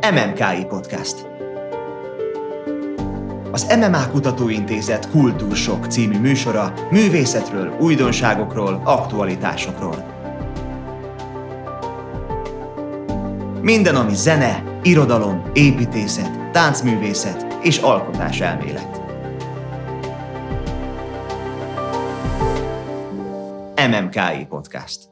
MMKI Podcast. Az MMA Kutatóintézet Kultúrsok című műsora művészetről, újdonságokról, aktualitásokról. Minden, ami zene, irodalom, építészet, táncművészet és alkotás elmélet. MMKI Podcast.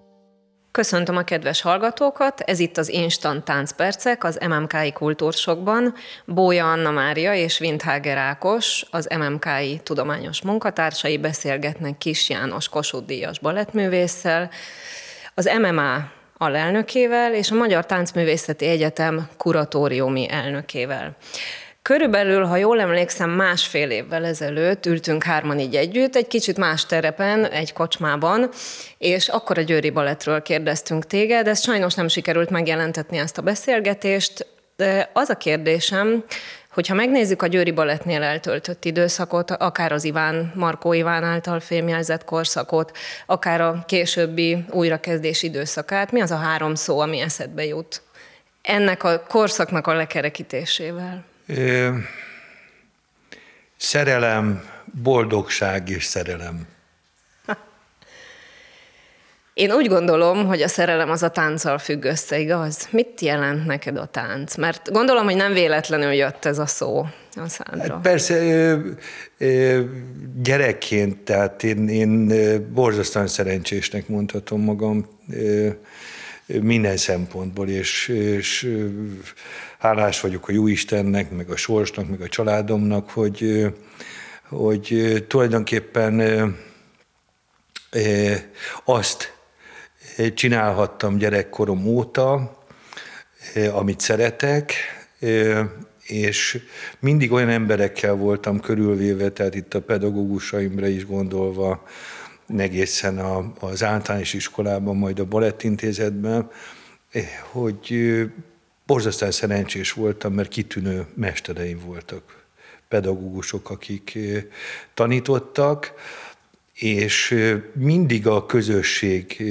Köszöntöm a kedves hallgatókat, ez itt az Instant Táncpercek az MMKI Kultúrsokban. Bója Anna Mária és Windhager Ákos, az MMKI tudományos munkatársai beszélgetnek Kis János Kossuth Díjas balettművésszel, az MMA alelnökével és a Magyar Táncművészeti Egyetem kuratóriumi elnökével. Körülbelül, ha jól emlékszem, másfél évvel ezelőtt ültünk hárman így együtt, egy kicsit más terepen, egy kocsmában, és akkor a Győri Balettről kérdeztünk téged, de sajnos nem sikerült megjelentetni ezt a beszélgetést. De az a kérdésem, hogyha megnézzük a Győri Balettnél eltöltött időszakot, akár az Iván, Markó Iván által fémjelzett korszakot, akár a későbbi újrakezdés időszakát, mi az a három szó, ami eszedbe jut ennek a korszaknak a lekerekítésével? Szerelem, boldogság és szerelem. Én úgy gondolom, hogy a szerelem az a tánccal függ össze, igaz? Mit jelent neked a tánc? Mert gondolom, hogy nem véletlenül jött ez a szó a szádra. Hát persze, ö, ö, gyerekként, tehát én, én borzasztóan szerencsésnek mondhatom magam ö, minden szempontból, és, és hálás vagyok a jó Istennek, meg a sorsnak, meg a családomnak, hogy, hogy tulajdonképpen azt csinálhattam gyerekkorom óta, amit szeretek, és mindig olyan emberekkel voltam körülvéve, tehát itt a pedagógusaimra is gondolva, egészen az általános iskolában, majd a balettintézetben, hogy borzasztóan szerencsés voltam, mert kitűnő mestereim voltak, pedagógusok, akik tanítottak, és mindig a közösség,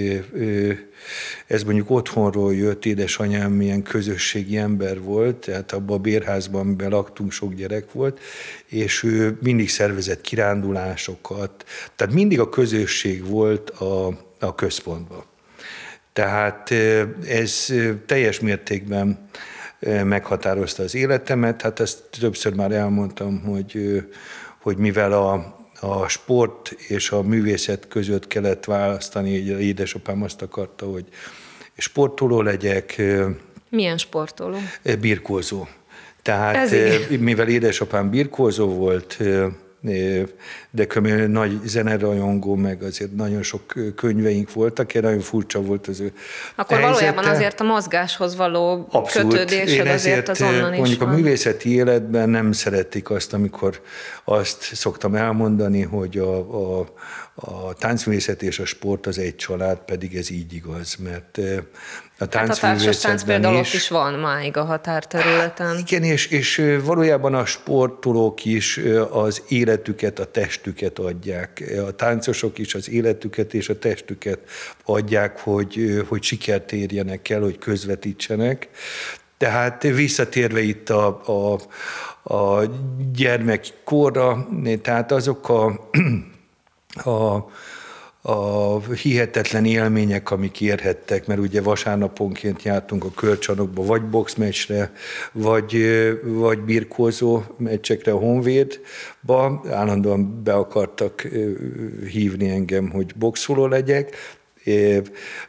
ez mondjuk otthonról jött, édesanyám milyen közösségi ember volt, tehát abban a bérházban, amiben laktunk, sok gyerek volt, és ő mindig szervezett kirándulásokat, tehát mindig a közösség volt a, a központban. Tehát ez teljes mértékben meghatározta az életemet. Hát ezt többször már elmondtam, hogy, hogy mivel a, a sport és a művészet között kellett választani, édesapám azt akarta, hogy sportoló legyek. Milyen sportoló? Birkózó. Tehát mivel édesapám birkózó volt, de kömény nagy zenerajongó, meg azért nagyon sok könyveink voltak, egy nagyon furcsa volt az ő Akkor helyzete. valójában azért a mozgáshoz való Abszolút. kötődésed Én azért az onnan is mondjuk van. a művészeti életben nem szeretik azt, amikor azt szoktam elmondani, hogy a, a, a táncművészet és a sport az egy család, pedig ez így igaz, mert a táncművészetben hát a tánc például is, is van máig a határterületen. Igen, és, és valójában a sportolók is az életüket, a testüket adják. A táncosok is az életüket és a testüket adják, hogy, hogy sikert érjenek el, hogy közvetítsenek. Tehát visszatérve itt a, a, a gyermekkorra, tehát azok a, a a hihetetlen élmények, amik érhettek, mert ugye vasárnaponként jártunk a kölcsanokba, vagy boxmeccsre, vagy, vagy birkózó meccsekre a Honvédba, állandóan be akartak hívni engem, hogy boxoló legyek,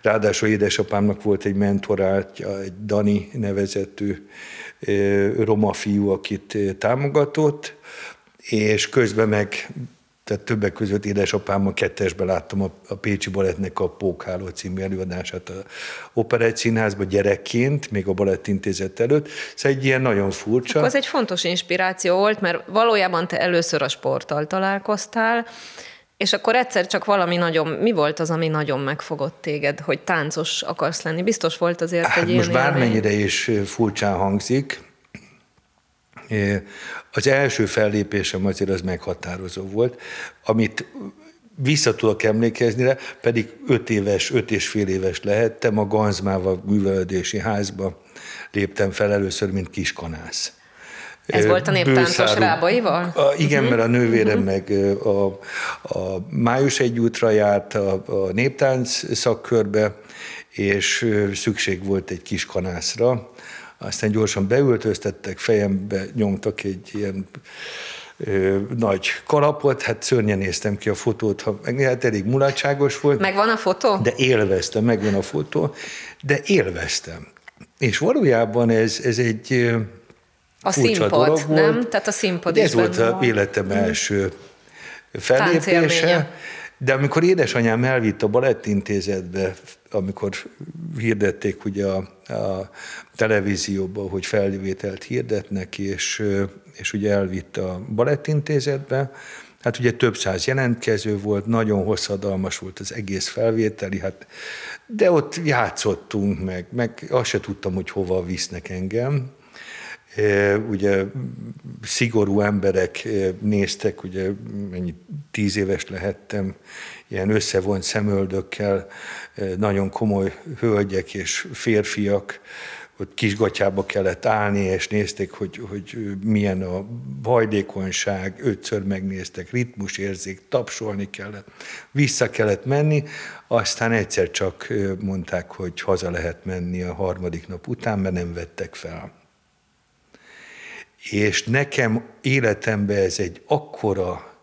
Ráadásul édesapámnak volt egy mentoráltja, egy Dani nevezetű roma fiú, akit támogatott, és közben meg tehát többek között édesapámmal kettesbe láttam a, a Pécsi Balettnek a Pókháló című előadását a Operett Színházban gyerekként, még a Balettintézet előtt. Szóval egy ilyen nagyon furcsa. Az egy fontos inspiráció volt, mert valójában te először a sporttal találkoztál, és akkor egyszer csak valami nagyon, mi volt az, ami nagyon megfogott téged, hogy táncos akarsz lenni? Biztos volt azért hát egy most ilyen bármennyire élmény. is furcsán hangzik, az első fellépésem azért az meghatározó volt, amit vissza tudok emlékezni rá, pedig öt éves, öt és fél éves lehettem, a Ganzmáva művelődési házba léptem fel először, mint kiskanász. Ez volt a néptáncos rábaival? A, igen, uh-huh. mert a nővérem uh-huh. meg a, a május egy útra járt a, a néptánc szakkörbe, és szükség volt egy kis kanászra. Aztán gyorsan beültöztettek, fejembe nyomtak egy ilyen ö, nagy kalapot, hát szörnyen néztem ki a fotót, ha, hát elég mulatságos volt. Megvan a fotó? De élveztem, megvan a fotó, de élveztem. És valójában ez, ez egy a színpad, nem? Tehát a színpad is Ez volt a életem mm. első fellépése. De amikor édesanyám elvitt a balettintézetbe, amikor hirdették ugye a, a televízióba, hogy felvételt hirdetnek, és, és ugye elvitt a balettintézetbe, Hát ugye több száz jelentkező volt, nagyon hosszadalmas volt az egész felvételi, hát, de ott játszottunk meg, meg azt se tudtam, hogy hova visznek engem ugye szigorú emberek néztek, ugye mennyi tíz éves lehettem, ilyen összevont szemöldökkel, nagyon komoly hölgyek és férfiak, ott kisgatyába kellett állni, és nézték, hogy, hogy milyen a hajlékonyság, ötször megnéztek, ritmusérzék, tapsolni kellett, vissza kellett menni, aztán egyszer csak mondták, hogy haza lehet menni a harmadik nap után, mert nem vettek fel és nekem életemben ez egy akkora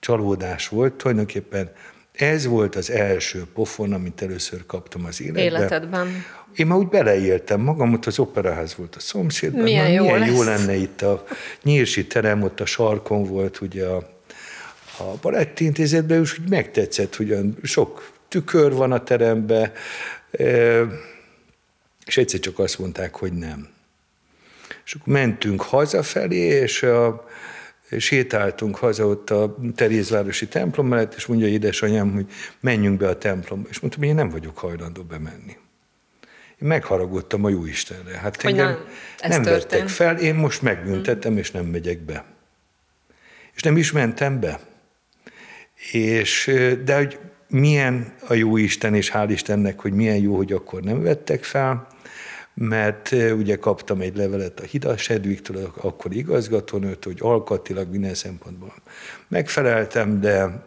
csalódás volt, tulajdonképpen ez volt az első pofon, amit először kaptam az életben. Életedben. Én már úgy beleéltem magam, ott az operaház volt a szomszédban. Milyen, jó, milyen lesz. jó lenne itt a nyírsi terem, ott a sarkon volt ugye a, a Baletti Intézetben, és úgy megtetszett, hogy sok tükör van a teremben, és egyszer csak azt mondták, hogy nem. És akkor mentünk hazafelé, és a, sétáltunk haza ott a Terézvárosi templom mellett, és mondja édesanyám, hogy menjünk be a templomba. És mondtam, hogy én nem vagyok hajlandó bemenni. Én megharagudtam a Jóistenre. Hát hogy engem nem, nem vettek fel, én most megbüntettem, és nem megyek be. És nem is mentem be. És, de hogy milyen a jó Isten, és hál' Istennek, hogy milyen jó, hogy akkor nem vettek fel, mert ugye kaptam egy levelet a Hidas Edvigtől, akkor igazgatónőt, hogy alkatilag minden szempontból megfeleltem, de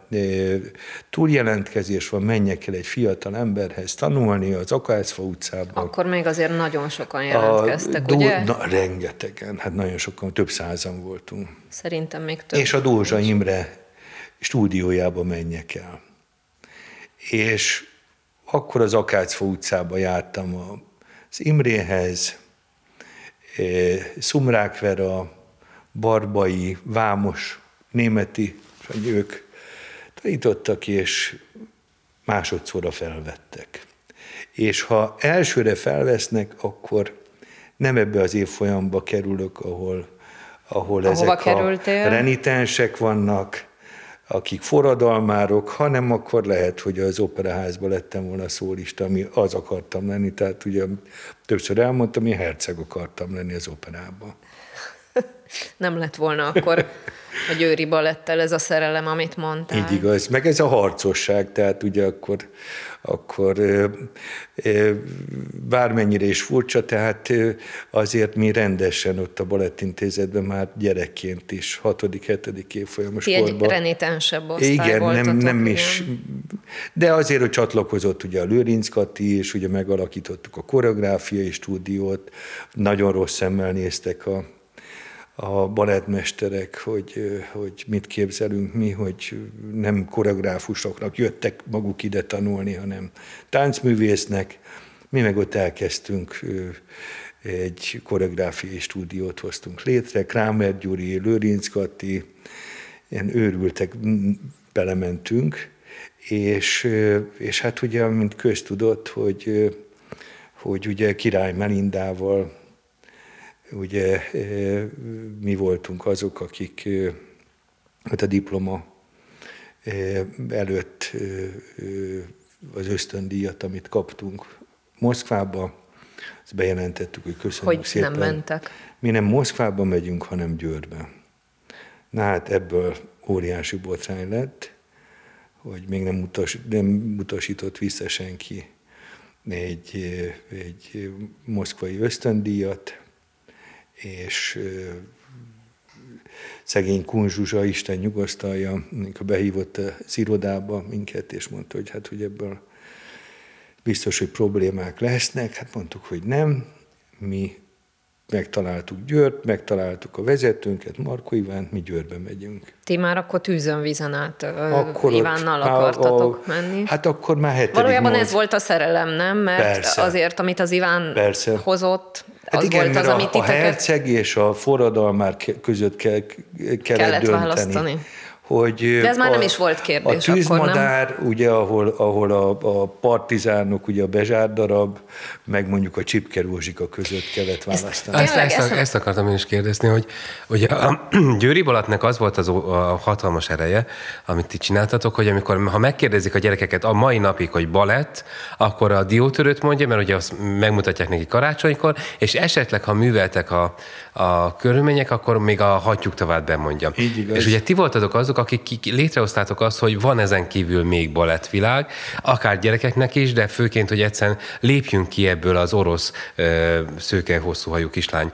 túljelentkezés van, menjek el egy fiatal emberhez tanulni az Akácfa utcában. Akkor még azért nagyon sokan jelentkeztek, a, ugye? Na, rengetegen, hát nagyon sokan, több százan voltunk. Szerintem még több. És a Dózsa Imre stúdiójába menjek el. És akkor az Akácfa utcába jártam a az Imréhez, eh, Szumrákvera, Barbai, Vámos, Németi, hogy ők tanítottak, és másodszorra felvettek. És ha elsőre felvesznek, akkor nem ebbe az évfolyamba kerülök, ahol, ahol ezek kerültél? a renitensek vannak, akik forradalmárok, hanem akkor lehet, hogy az operaházban lettem volna szólista, ami az akartam lenni. Tehát ugye többször elmondtam, én herceg akartam lenni az operában. Nem lett volna akkor a Győri Balettel ez a szerelem, amit mondtál. Így igaz. Meg ez a harcosság, tehát ugye akkor akkor bármennyire is furcsa, tehát azért mi rendesen ott a Balettintézetben már gyerekként is, hatodik, hetedik évfolyamos Ti korban. egy renitensebb osztály Igen, nem, nem is, de azért, hogy csatlakozott ugye a Lőrinc Kati, és ugye megalakítottuk a koreográfiai stúdiót, nagyon rossz szemmel néztek a a balettmesterek, hogy, hogy mit képzelünk mi, hogy nem koreográfusoknak jöttek maguk ide tanulni, hanem táncművésznek. Mi meg ott elkezdtünk egy koreográfiai stúdiót hoztunk létre, Krámer Gyuri, Lőrinc Kati, ilyen őrültek belementünk, és, és hát ugye, mint köztudott, hogy, hogy ugye Király Melindával ugye mi voltunk azok, akik hát a diploma előtt az ösztöndíjat, amit kaptunk Moszkvába, azt bejelentettük, hogy köszönjük hogy szépen. nem mentek. Mi nem Moszkvába megyünk, hanem Győrbe. Na hát ebből óriási botrány lett, hogy még nem, utas, nem utasított vissza senki egy, egy moszkvai ösztöndíjat, és szegény Kunzsuzsa, Isten nyugasztalja, amikor behívott az irodába minket, és mondta, hogy hát, hogy ebből biztos, hogy problémák lesznek. Hát mondtuk, hogy nem. Mi megtaláltuk Győrt, megtaláltuk a vezetőnket, Marko Ivánt, mi Győrbe megyünk. Ti már akkor tűzön vízen át akkor Ivánnal akartatok a, menni. Hát akkor már hetedik Valójában most. ez volt a szerelem, nem? Mert Persze. azért, amit az Iván Persze. hozott, Hát az igen, volt az, amit a, a herceg és a forradalmár között kell, kellett, kellett dönteni. választani hogy De ez már a, nem is volt kérdés A tűzmadár, akkor, nem? ugye, ahol, ahol a, a partizánok, ugye a Bezsár darab, meg mondjuk a Csipke Rózsika között kellett választani. Ezt, ezt, ezt, ezt akartam én is kérdezni, hogy, hogy a Győri Balatnak az volt az a hatalmas ereje, amit ti csináltatok, hogy amikor, ha megkérdezik a gyerekeket a mai napig, hogy balett, akkor a diótörőt mondja, mert ugye azt megmutatják neki karácsonykor, és esetleg, ha műveltek a, a körülmények, akkor még a hagyjuk tovább bemondja. Így igaz. És ugye ti voltatok azok, akik létrehoztátok azt, hogy van ezen kívül még balettvilág, akár gyerekeknek is, de főként, hogy egyszerűen lépjünk ki ebből az orosz szőke hosszú hajú kislány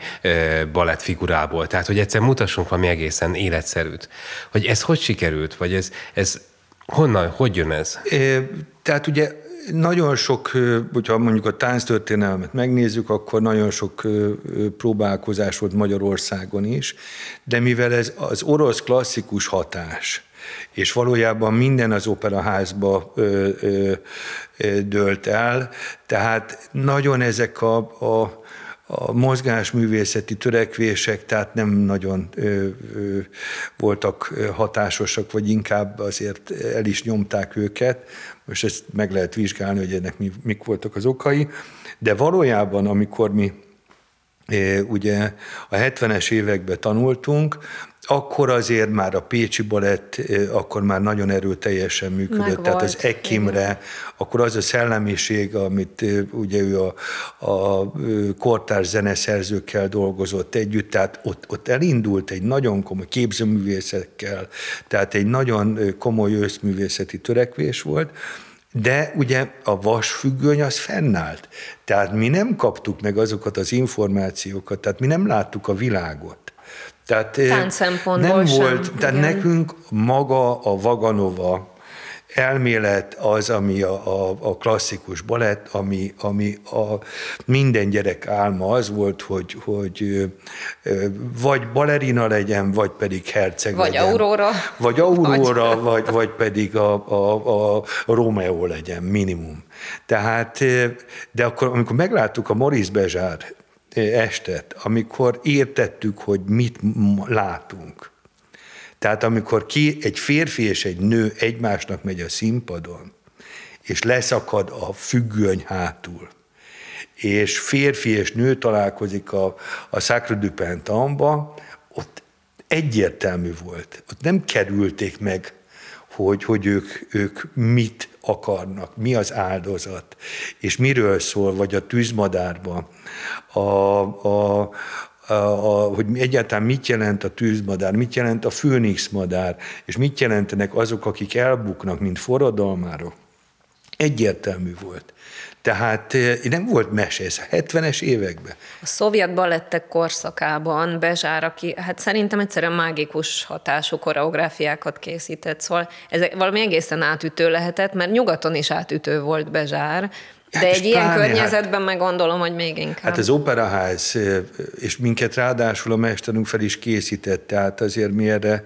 balett figurából. Tehát, hogy egyszerűen mutassunk valami egészen életszerűt. Hogy ez hogy sikerült, vagy ez, ez honnan, hogy jön ez? É, tehát ugye nagyon sok, hogyha mondjuk a tánctörténelmet megnézzük, akkor nagyon sok próbálkozás volt Magyarországon is, de mivel ez az orosz klasszikus hatás, és valójában minden az operaházba ö, ö, ö, dölt el, tehát nagyon ezek a, a a mozgásművészeti törekvések, tehát nem nagyon ö, ö, voltak hatásosak, vagy inkább azért el is nyomták őket. Most ezt meg lehet vizsgálni, hogy ennek mi, mik voltak az okai, de valójában, amikor mi ugye a 70-es években tanultunk, akkor azért már a Pécsi Balett akkor már nagyon erőteljesen működött, Meg tehát volt, az Ekimre, igen. akkor az a szellemiség, amit ugye ő a, a kortárs zeneszerzőkkel dolgozott együtt, tehát ott, ott elindult egy nagyon komoly képzőművészekkel, tehát egy nagyon komoly őszművészeti törekvés volt, de ugye a vasfüggöny az fennállt. Tehát mi nem kaptuk meg azokat az információkat, tehát mi nem láttuk a világot. Tehát nem sem, volt, tehát igen. nekünk maga a Vaganova elmélet az, ami a, a, a klasszikus balett, ami, ami a minden gyerek álma az volt, hogy, hogy vagy balerina legyen, vagy pedig herceg vagy legyen. Aurora. Vagy Aurora, vagy, vagy, vagy pedig a, a, a Romeo legyen, minimum. Tehát, de akkor, amikor megláttuk a Maurice Bezsár estet, amikor értettük, hogy mit látunk. Tehát amikor ki egy férfi és egy nő egymásnak megy a színpadon, és leszakad a függöny hátul, és férfi és nő találkozik a, a Sacre du Pentamba, ott egyértelmű volt. Ott nem kerülték meg, hogy, hogy ők, ők mit akarnak, mi az áldozat, és miről szól, vagy a tűzmadárban, a, a, a, hogy egyáltalán mit jelent a tűzmadár, mit jelent a főnix madár, és mit jelentenek azok, akik elbuknak, mint forradalmárok. Egyértelmű volt. Tehát eh, nem volt mese, ez a 70-es években. A szovjet balettek korszakában Bezsár, aki hát szerintem egyszerűen mágikus hatású koreográfiákat készített, szóval ez valami egészen átütő lehetett, mert nyugaton is átütő volt Bezsár, de hát egy ilyen pláne, környezetben hát, meg gondolom, hogy még inkább. Hát az operaház, és minket ráadásul a mesterünk fel is készített, tehát azért mi erre,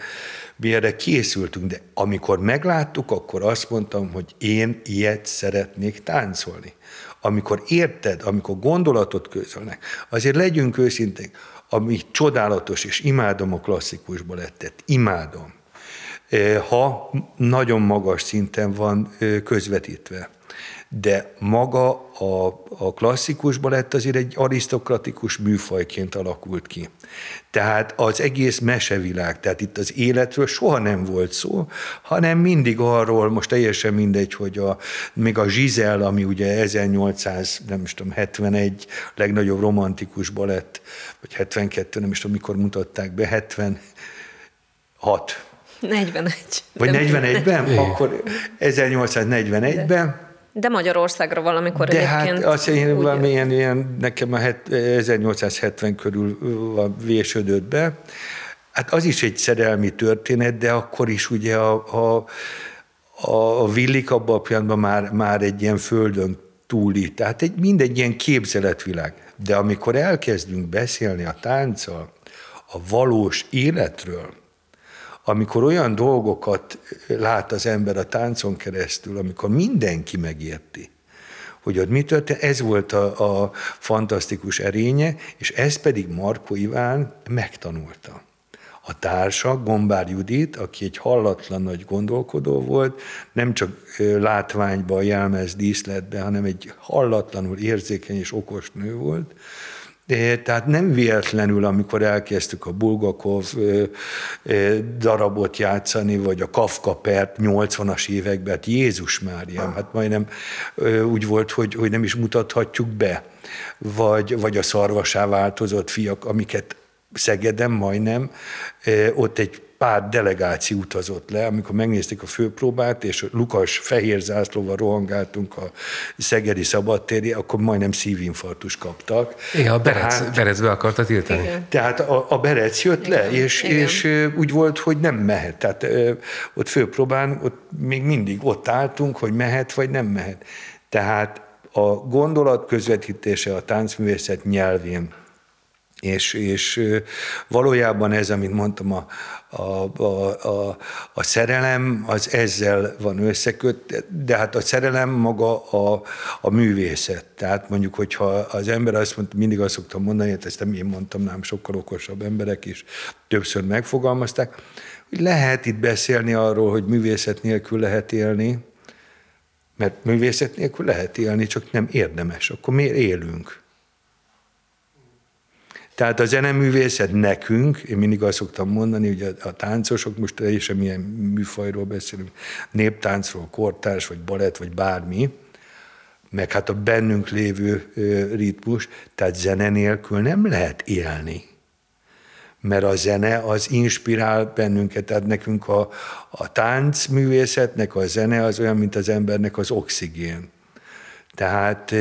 mi erre készültünk, de amikor megláttuk, akkor azt mondtam, hogy én ilyet szeretnék táncolni. Amikor érted, amikor gondolatot közölnek, azért legyünk őszinték, ami csodálatos, és imádom a klasszikus balettet, imádom, ha nagyon magas szinten van közvetítve de maga a, a klasszikus balett azért egy arisztokratikus műfajként alakult ki. Tehát az egész mesevilág, tehát itt az életről soha nem volt szó, hanem mindig arról, most teljesen mindegy, hogy a, még a Zsizel, ami ugye 1800, nem is tudom, 71 legnagyobb romantikus balett, vagy 72, nem is tudom, mikor mutatták be, 76 41. Vagy De- 41-ben? Akkor 1841-ben. De Magyarországra valamikor De egyébként. hát azt én úgy- valamilyen ilyen, nekem a het- 1870 körül van vésődött be. Hát az is egy szerelmi történet, de akkor is ugye a, a, a villik abban a pillanatban már, már egy ilyen földön túli, tehát egy, mindegy ilyen képzeletvilág. De amikor elkezdünk beszélni a tánccal, a valós életről, amikor olyan dolgokat lát az ember a táncon keresztül, amikor mindenki megérti, hogy ott mi történt, ez volt a, a fantasztikus erénye, és ezt pedig Marko Iván megtanulta. A társa, Gombár Judit, aki egy hallatlan nagy gondolkodó volt, nem csak ö, látványba, jelmez díszletbe, hanem egy hallatlanul érzékeny és okos nő volt, tehát nem véletlenül, amikor elkezdtük a Bulgakov darabot játszani, vagy a Kafka pert 80-as években, hát Jézus Mária, hát majdnem úgy volt, hogy, hogy nem is mutathatjuk be. Vagy, vagy a szarvasá változott fiak, amiket Szegeden majdnem, ott egy pár delegáció utazott le, amikor megnézték a főpróbát, és Lukas fehér zászlóval rohangáltunk a Szegedi szabadtéri, akkor majdnem szívinfarktus kaptak. Igen, a Berec, Tehát- Berec be akarta tiltani. Igen. tehát a, a Berec jött le, Igen, és, igen. és úgy volt, hogy nem mehet. Tehát ott főpróbán ott még mindig ott álltunk, hogy mehet vagy nem mehet. Tehát a gondolat közvetítése a táncművészet nyelvén és, és valójában ez, amit mondtam, a, a, a, a, a szerelem az ezzel van összeköt, de hát a szerelem maga a, a művészet. Tehát mondjuk, hogyha az ember azt mondta, mindig azt szoktam mondani, hát ezt nem én mondtam, nem sokkal okosabb emberek is többször megfogalmazták, hogy lehet itt beszélni arról, hogy művészet nélkül lehet élni, mert művészet nélkül lehet élni, csak nem érdemes. Akkor miért élünk? Tehát a zeneművészet nekünk, én mindig azt szoktam mondani, hogy a, a táncosok, most teljesen milyen műfajról beszélünk, néptáncról, kortárs, vagy balett, vagy bármi, meg hát a bennünk lévő ritmus, tehát zene nélkül nem lehet élni. Mert a zene az inspirál bennünket, tehát nekünk a, a táncművészetnek a zene az olyan, mint az embernek az oxigén. Tehát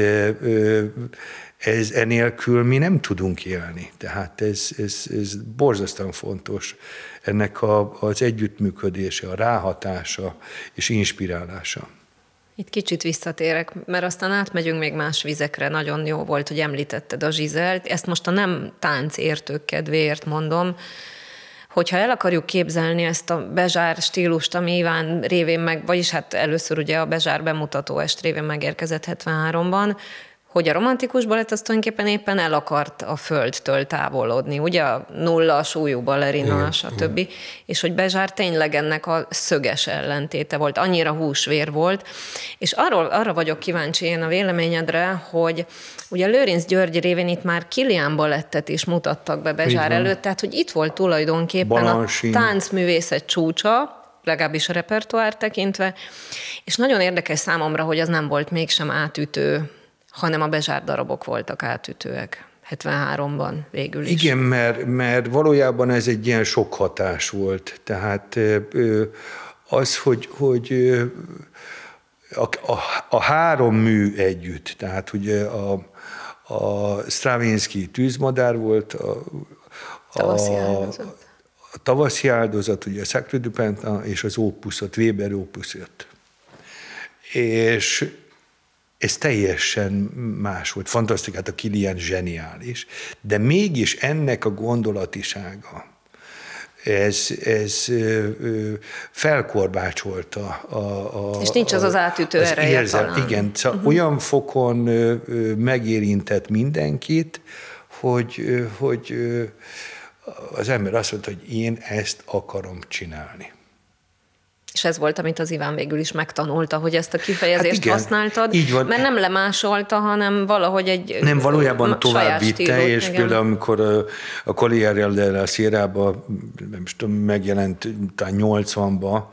ez enélkül mi nem tudunk élni. Tehát ez, ez, ez borzasztóan fontos ennek a, az együttműködése, a ráhatása és inspirálása. Itt kicsit visszatérek, mert aztán átmegyünk még más vizekre. Nagyon jó volt, hogy említetted a Zsizelt. Ezt most a nem táncértők kedvéért mondom, hogyha el akarjuk képzelni ezt a Bezsár stílust, ami Iván révén meg, vagyis hát először ugye a Bezsár bemutató est révén megérkezett 73-ban, hogy a romantikus balett az tulajdonképpen éppen el akart a földtől távolodni, ugye a nulla, a súlyú balerina, stb. És hogy Bezsár tényleg ennek a szöges ellentéte volt, annyira húsvér volt, és arról, arra vagyok kíváncsi én a véleményedre, hogy ugye Lőrinc György révén itt már Kilián balettet is mutattak be Bezsár előtt, tehát hogy itt volt tulajdonképpen Balanchine. a táncművészet csúcsa, legalábbis a repertoár tekintve, és nagyon érdekes számomra, hogy az nem volt mégsem átütő, hanem a Bezsár darabok voltak átütőek. 73-ban végül is. Igen, mert, mert valójában ez egy ilyen sok hatás volt. Tehát az, hogy, hogy a, a, a három mű együtt, tehát ugye a, a Stravinsky tűzmadár volt, a, Tavaszi a, áldozat. a tavaszi áldozat, ugye a Sacre du Printemps és az opusot, Weber opus jött. És ez teljesen más volt. Fantasztikus, hát a Kilian zseniális. De mégis ennek a gondolatisága, ez, ez ö, ö, felkorbácsolta a, a... És nincs az az átütő ereje talán. Igen, szóval uh-huh. olyan fokon ö, ö, megérintett mindenkit, hogy, ö, hogy ö, az ember azt mondta, hogy én ezt akarom csinálni. És ez volt, amit az Iván végül is megtanulta, hogy ezt a kifejezést Hát igen, használtad, így van. mert nem lemásolta, hanem valahogy egy Nem, valójában tovább vitte, és igen. például amikor a, a Collier de la Sierra-ba, nem is tudom, megjelent talán 80-ba,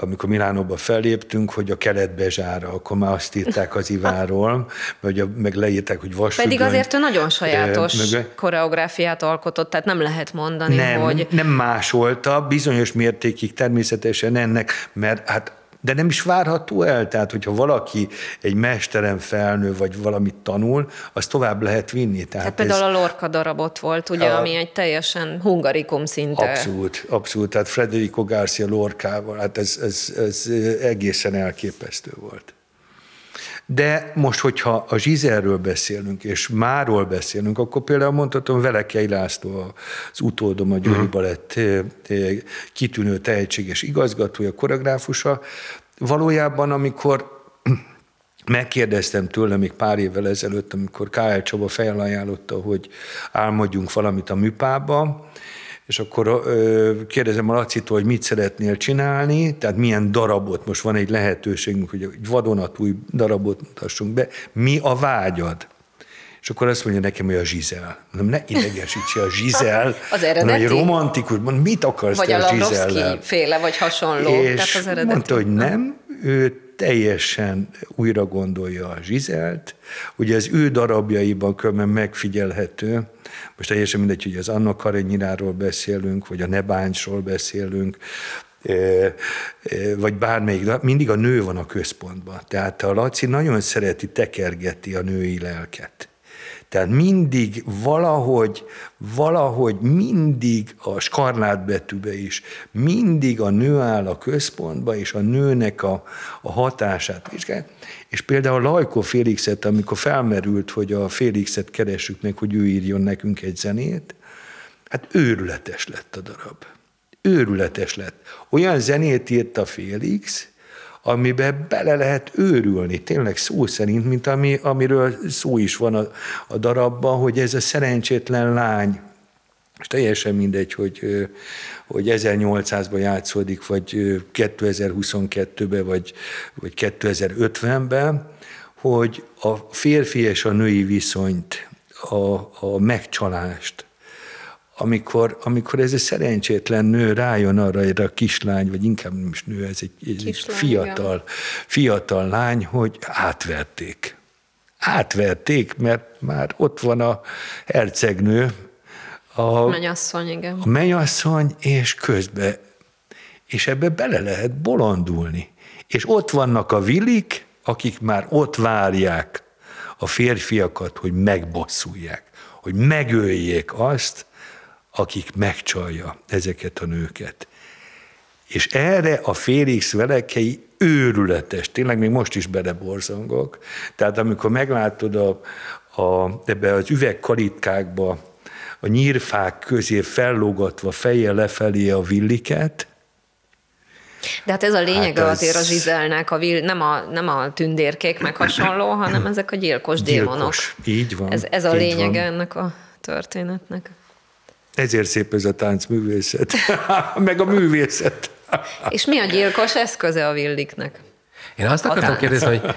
amikor Milánóba felléptünk, hogy a keletbezsára, akkor már azt írták az Iváról, vagy a, meg leírták, hogy vasfüggöny. Pedig azért ő nagyon sajátos meg- koreográfiát alkotott, tehát nem lehet mondani, nem, hogy nem másolta, bizonyos mértékig természetesen ennek, mert hát de nem is várható el, tehát hogyha valaki egy mesteren felnő, vagy valamit tanul, az tovább lehet vinni. Tehát Hát például ez a Lorca darabot volt, ugye, A- ami egy teljesen hungarikum szinte. abszolút, abszolút, tehát Federico Garcia Lorcával, hát ez, ez, ez egészen elképesztő volt. De most, hogyha a Zsizerről beszélünk, és máról beszélünk, akkor például mondhatom Velekei László, az utódom, a Győri Balett eh, eh, kitűnő tehetséges igazgatója, koreográfusa. Valójában, amikor megkérdeztem tőle még pár évvel ezelőtt, amikor K.L. Csaba felajánlotta, hogy álmodjunk valamit a műpába, és akkor ö, kérdezem a Lacitól, hogy mit szeretnél csinálni, tehát milyen darabot, most van egy lehetőségünk, hogy egy vadonatúj darabot mutassunk be, mi a vágyad? És akkor azt mondja nekem, hogy a Zsizel. Mondom, ne idegesítse a Zsizel. Az hanem eredeti? Egy romantikus, mondom, mit akarsz Vagy te a a féle, vagy hasonló. És tehát az eredeti. mondta, hogy nem, ő teljesen újra gondolja a Zsizelt. Ugye az ő darabjaiban különben megfigyelhető, most teljesen mindegy, hogy az Anna Karenyináról beszélünk, vagy a Nebáncsról beszélünk, eh, eh, vagy bármelyik, mindig a nő van a központban. Tehát a Laci nagyon szereti tekergeti a női lelket. Tehát mindig valahogy, valahogy mindig a skarlátbetűbe is, mindig a nő áll a központba, és a nőnek a, a hatását vizsgál. És például Lajko Félixet, amikor felmerült, hogy a Félixet keressük meg, hogy ő írjon nekünk egy zenét, hát őrületes lett a darab. Őrületes lett. Olyan zenét írt a Félix, amiben bele lehet őrülni, tényleg szó szerint, mint ami, amiről szó is van a, a darabban, hogy ez a szerencsétlen lány, és teljesen mindegy, hogy, hogy 1800-ban játszódik, vagy ö, 2022-ben, vagy, vagy 2050-ben, hogy a férfi és a női viszonyt, a, a megcsalást, amikor, amikor ez a szerencsétlen nő rájön arra, hogy a kislány, vagy inkább nem is nő, ez egy, ez egy fiatal, fiatal lány, hogy átverték. Átverték, mert már ott van a hercegnő, a, Mennyasszony, igen. a mennyasszony, és közben, és ebbe bele lehet bolondulni. És ott vannak a villik, akik már ott várják a férfiakat, hogy megbosszulják, hogy megöljék azt, akik megcsalja ezeket a nőket. És erre a Félix Velekei őrületes, tényleg még most is beleborzongok. Tehát amikor meglátod a, a, ebbe az üvegkalitkákba a nyírfák közé fellógatva fejjel lefelé a villiket, De hát ez a lényege Hát ez- azért a zsizelnek, a vil, nem, a, nem a tündérkék meg hasonló, hanem ezek a gyilkos, démonok. gyilkos. Így van. Ez, ez a lényege Van. ennek a történetnek. Ezért szép ez a táncművészet. Meg a művészet. És mi a gyilkos eszköze a villiknek? Én azt A akartam tánc. kérdezni, hogy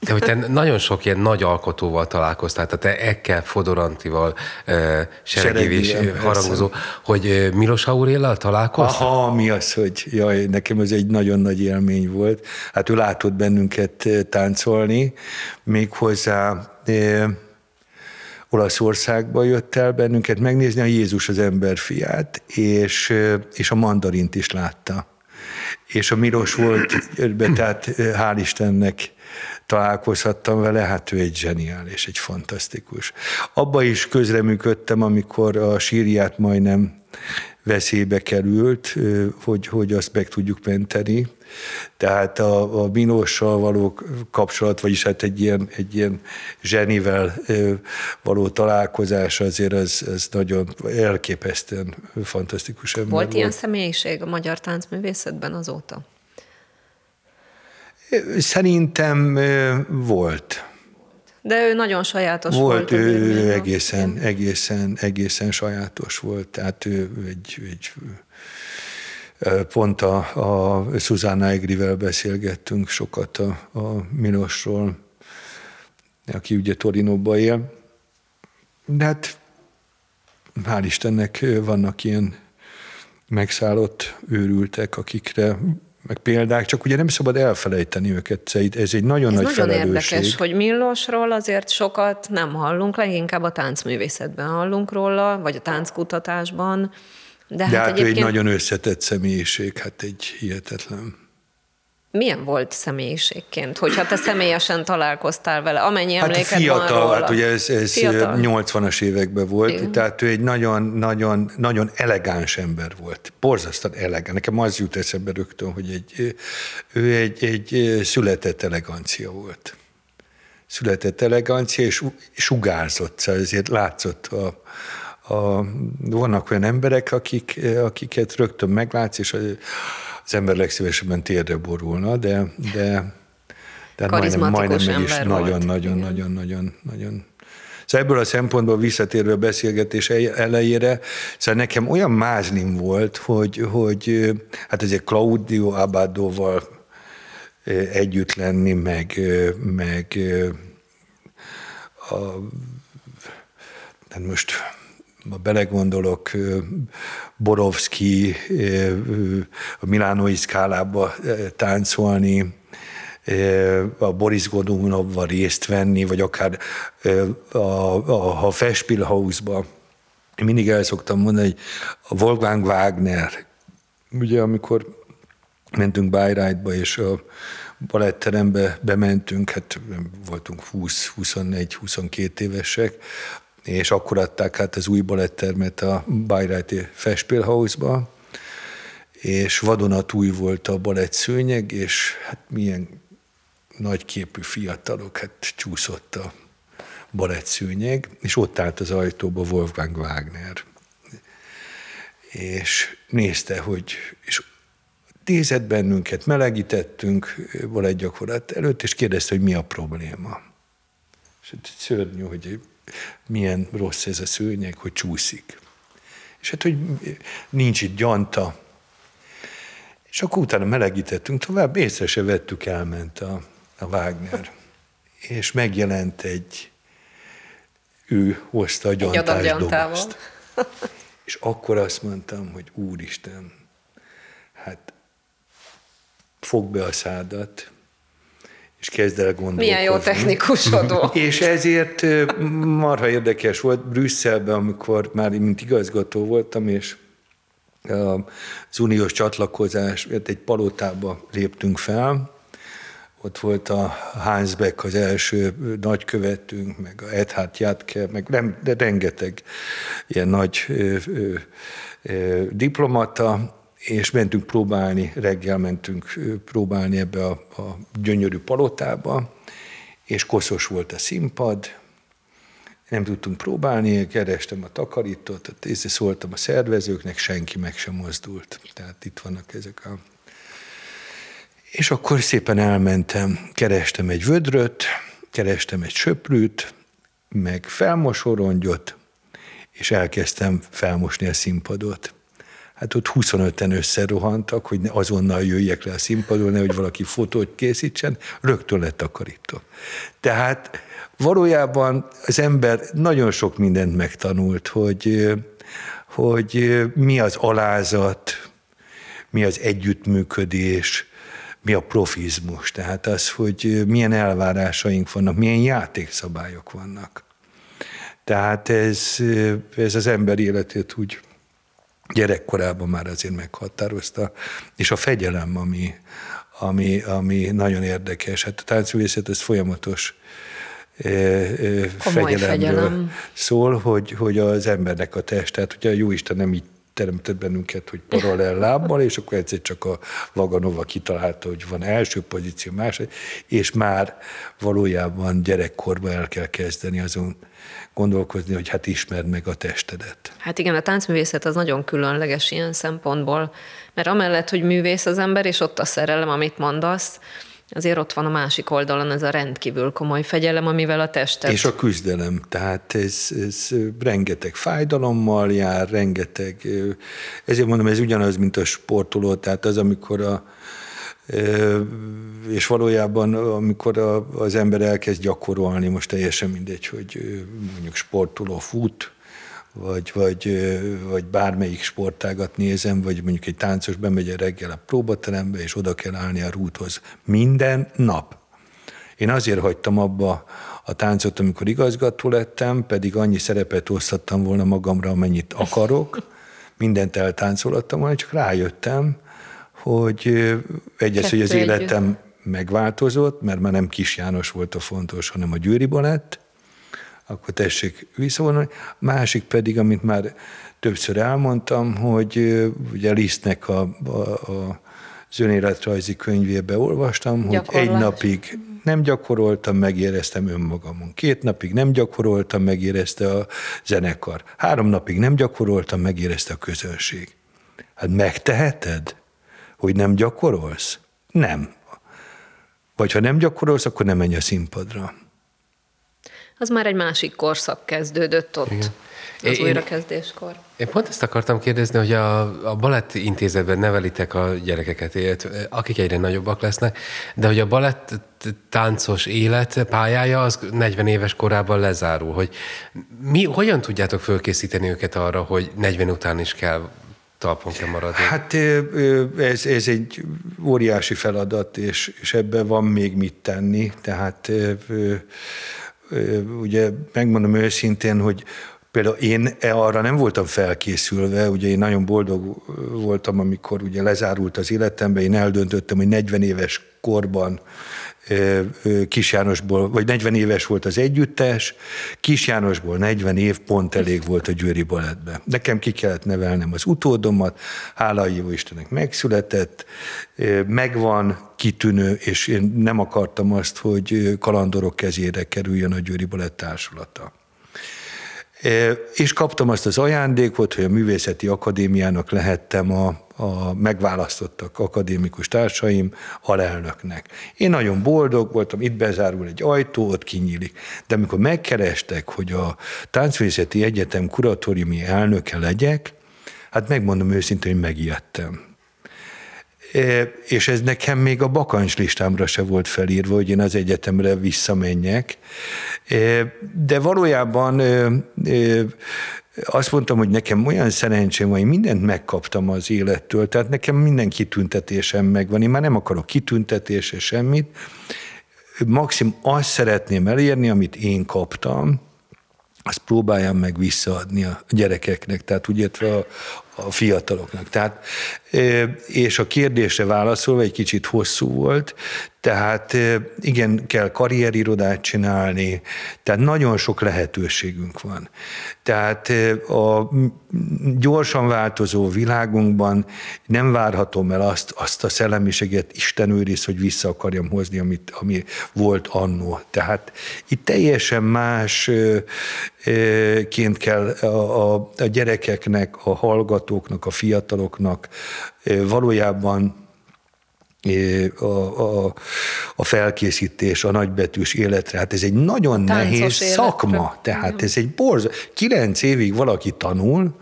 de hogy te nagyon sok ilyen nagy alkotóval találkoztál, tehát te Ekkel, Fodorantival, uh, Seregével, harangozó, hogy Milos Auréllal találkoztál? Aha, mi az, hogy jaj, nekem ez egy nagyon nagy élmény volt. Hát ő látott bennünket táncolni, méghozzá Olaszországba jött el bennünket megnézni a Jézus az ember fiát, és, és a mandarint is látta. És a Milos volt, be, tehát eh, hál' Istennek találkozhattam vele, hát ő egy zseniális, egy fantasztikus. Abba is közreműködtem, amikor a sírját majdnem veszélybe került, hogy, hogy azt meg tudjuk menteni. Tehát a, a Milossal való kapcsolat, vagyis hát egy ilyen, egy ilyen zsenivel való találkozás azért az, az nagyon elképesztően fantasztikus ember Volt volt. ilyen személyiség a magyar táncművészetben azóta? Szerintem volt. De ő nagyon sajátos volt. Volt, ő egészen, egészen, egészen sajátos volt. Tehát ő egy, egy pont a, a Susanna Egrivel beszélgettünk sokat a, a Minosról, aki ugye Torinóba él. De hát hál' Istennek vannak ilyen megszállott őrültek, akikre meg példák, csak ugye nem szabad elfelejteni őket. Ez egy nagyon Ez nagy nagyon felelősség. érdekes, hogy Millosról azért sokat nem hallunk, leginkább a táncművészetben hallunk róla, vagy a tánckutatásban. De, De hát, hát ő egyébként egy nagyon összetett személyiség, hát egy hihetetlen. Milyen volt személyiségként, hogyha te személyesen találkoztál vele, amennyi Hát emléked fiatal, van róla? hát ugye ez, ez Fiatal. 80-as években volt, Igen. tehát ő egy nagyon, nagyon, nagyon elegáns ember volt. Borzasztóan elegáns. Nekem az jut eszembe rögtön, hogy egy, ő egy, egy született elegancia volt. Született elegancia, és sugárzott, szóval ezért látszott a, a, vannak olyan emberek, akik, akiket rögtön meglátsz, és az ember legszívesebben térdre borulna, de, de, de hát majdnem, majdnem meg is ember volt. nagyon, nagyon, Igen. nagyon, nagyon, nagyon. Szóval ebből a szempontból visszatérve a beszélgetés elejére, szóval nekem olyan mázlim volt, hogy, hogy hát ezért Claudio Abadóval együtt lenni, meg, meg a, hát most ha belegondolok, Borovski a Milánói szkálába táncolni, a Boris Godunovval részt venni, vagy akár a, a, a Festspielhausba. Én mindig el szoktam mondani, hogy a Wolfgang Wagner, ugye amikor mentünk Bayreuthba, és a baletterembe bementünk, hát voltunk 20-21-22 évesek, és akkor adták át az új balettermet a Bayreuthi Festspielhausba, és vadonatúj volt a balett szőnyeg, és hát milyen nagyképű fiatalok, hát csúszott a balett szőnyeg, és ott állt az ajtóba Wolfgang Wagner. És nézte, hogy és nézett bennünket, melegítettünk balett gyakorlat előtt, és kérdezte, hogy mi a probléma. És szörnyű, hogy milyen rossz ez a szőnyeg, hogy csúszik. És hát, hogy nincs itt gyanta. És akkor utána melegítettünk tovább, észre se vettük, elment a, a Wagner. És megjelent egy, ő hozta a gyantás dobozt. És akkor azt mondtam, hogy Úristen, hát fogd be a szádat, és kezd el gondolkozni. Milyen jó technikusod volt. És ezért marha érdekes volt Brüsszelben, amikor már mint igazgató voltam, és az uniós csatlakozás, egy palotába léptünk fel, ott volt a Hans Beck az első nagykövetünk, meg a Edhard Jatke, meg nem, de rengeteg ilyen nagy ö, ö, ö, diplomata, és mentünk próbálni, reggel mentünk próbálni ebbe a, a gyönyörű palotába, és koszos volt a színpad, nem tudtunk próbálni, kerestem a takarítót, ezt szóltam a szervezőknek, senki meg sem mozdult. Tehát itt vannak ezek a... És akkor szépen elmentem, kerestem egy vödröt, kerestem egy söprűt, meg felmosorongyot, és elkezdtem felmosni a színpadot. Hát ott 25-en összerohantak, hogy azonnal jöjjek le a színpadon, nehogy valaki fotót készítsen, rögtön lett takarító. Tehát valójában az ember nagyon sok mindent megtanult, hogy, hogy mi az alázat, mi az együttműködés, mi a profizmus, tehát az, hogy milyen elvárásaink vannak, milyen játékszabályok vannak. Tehát ez, ez az ember életét úgy gyerekkorában már azért meghatározta, és a fegyelem, ami, ami, ami nagyon érdekes. Hát a táncművészet ez folyamatos Komoly fegyelemről fegyelem. szól, hogy, hogy az embernek a test, tehát ugye a Jóisten nem így teremtett bennünket, hogy paralel lábbal, és akkor egyszer csak a Vaganova kitalálta, hogy van első pozíció, második, és már valójában gyerekkorban el kell kezdeni azon gondolkozni, hogy hát ismerd meg a testedet. Hát igen, a táncművészet az nagyon különleges ilyen szempontból, mert amellett, hogy művész az ember, és ott a szerelem, amit mondasz, azért ott van a másik oldalon ez a rendkívül komoly fegyelem, amivel a testet... És a küzdelem, tehát ez, ez rengeteg fájdalommal jár, rengeteg, ezért mondom, ez ugyanaz, mint a sportoló, tehát az, amikor a, és valójában, amikor az ember elkezd gyakorolni, most teljesen mindegy, hogy mondjuk sportoló fut, vagy, vagy, vagy bármelyik sportágat nézem, vagy mondjuk egy táncos bemegy reggel a próbaterembe, és oda kell állni a rúthoz. Minden nap. Én azért hagytam abba a táncot, amikor igazgató lettem, pedig annyi szerepet osztattam volna magamra, amennyit akarok, mindent eltáncolattam volna, csak rájöttem, hogy egyes, hogy az életem megváltozott, mert már nem Kis János volt a fontos, hanem a Győri Balett, akkor tessék visszavonni. Másik pedig, amit már többször elmondtam, hogy ugye Lisztnek a, a, a az önéletrajzi könyvébe olvastam, Gyakorlás. hogy egy napig nem gyakoroltam, megéreztem önmagamon. Két napig nem gyakoroltam, megérezte a zenekar. Három napig nem gyakoroltam, megérezte a közönség. Hát megteheted, hogy nem gyakorolsz? Nem. Vagy ha nem gyakorolsz, akkor nem menj a színpadra. Az már egy másik korszak kezdődött ott. Igen. Az én, újrakezdéskor. Én pont ezt akartam kérdezni, hogy a, a balett intézetben nevelitek a gyerekeket, akik egyre nagyobbak lesznek, de hogy a balett táncos élet pályája az 40 éves korában lezárul, hogy mi, hogyan tudjátok fölkészíteni őket arra, hogy 40 után is kell talpon kell maradni? Hát ez, ez egy óriási feladat, és, és ebben van még mit tenni. Tehát ugye megmondom őszintén, hogy Például én arra nem voltam felkészülve, ugye én nagyon boldog voltam, amikor ugye lezárult az életembe, én eldöntöttem, hogy 40 éves korban Kis Jánosból, vagy 40 éves volt az együttes, Kis Jánosból 40 év pont elég volt a Győri Balettbe. Nekem ki kellett nevelnem az utódomat, hála jó Istennek megszületett, megvan, kitűnő, és én nem akartam azt, hogy kalandorok kezére kerüljön a Győri Balett társulata. És kaptam azt az ajándékot, hogy a Művészeti Akadémiának lehettem a, a megválasztottak akadémikus társaim alelnöknek. Én nagyon boldog voltam, itt bezárul egy ajtó, ott kinyílik. De amikor megkerestek, hogy a Táncművészeti Egyetem kuratóriumi elnöke legyek, hát megmondom őszintén, hogy megijedtem és ez nekem még a bakancs listámra se volt felírva, hogy én az egyetemre visszamenjek. De valójában azt mondtam, hogy nekem olyan szerencsém van, hogy mindent megkaptam az élettől, tehát nekem minden kitüntetésem megvan, én már nem akarok kitüntetése semmit, maximum azt szeretném elérni, amit én kaptam, azt próbáljam meg visszaadni a gyerekeknek, tehát úgy értve a, a fiataloknak. Tehát, és a kérdésre válaszolva egy kicsit hosszú volt, tehát igen, kell karrierirodát csinálni, tehát nagyon sok lehetőségünk van. Tehát a gyorsan változó világunkban nem várhatom el azt, azt a szellemiséget, Isten őriz, hogy vissza akarjam hozni, amit, ami volt annó. Tehát itt teljesen másként kell a, a, a gyerekeknek, a hallgatóknak, a fiataloknak valójában a, a, a felkészítés a nagybetűs életre. Hát ez egy nagyon Táncos nehéz életre. szakma. Tehát ez egy borz. Kilenc évig valaki tanul,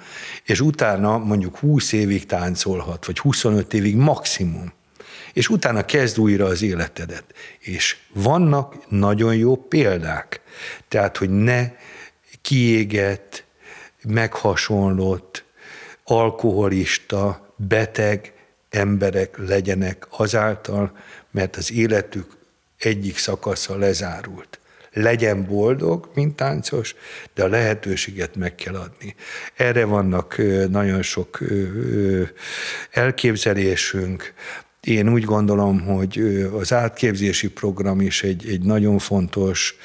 és utána mondjuk 20 évig táncolhat, vagy 25 évig maximum. És utána kezd újra az életedet. És vannak nagyon jó példák. Tehát, hogy ne kiégett, meghasonlott, alkoholista, beteg, emberek legyenek azáltal, mert az életük egyik szakasza lezárult. Legyen boldog, mint táncos, de a lehetőséget meg kell adni. Erre vannak nagyon sok elképzelésünk. Én úgy gondolom, hogy az átképzési program is egy, egy nagyon fontos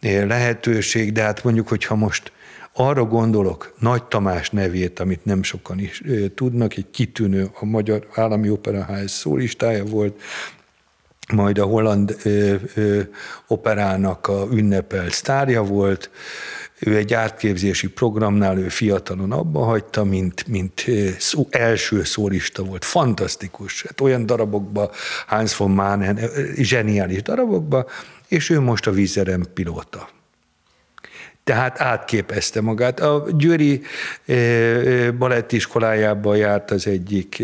lehetőség, de hát mondjuk, hogyha most arra gondolok, Nagy Tamás nevét, amit nem sokan is tudnak, egy kitűnő, a Magyar Állami Operaház szólistája volt, majd a holland ö, ö, operának a ünnepelt sztárja volt, ő egy átképzési programnál, ő fiatalon abba hagyta, mint, mint szó, első szólista volt. Fantasztikus. Hát olyan darabokba, Hans von Manen, zseniális darabokba, és ő most a vízerem pilóta. Tehát átképezte magát. A Győri balettiskolájában járt az egyik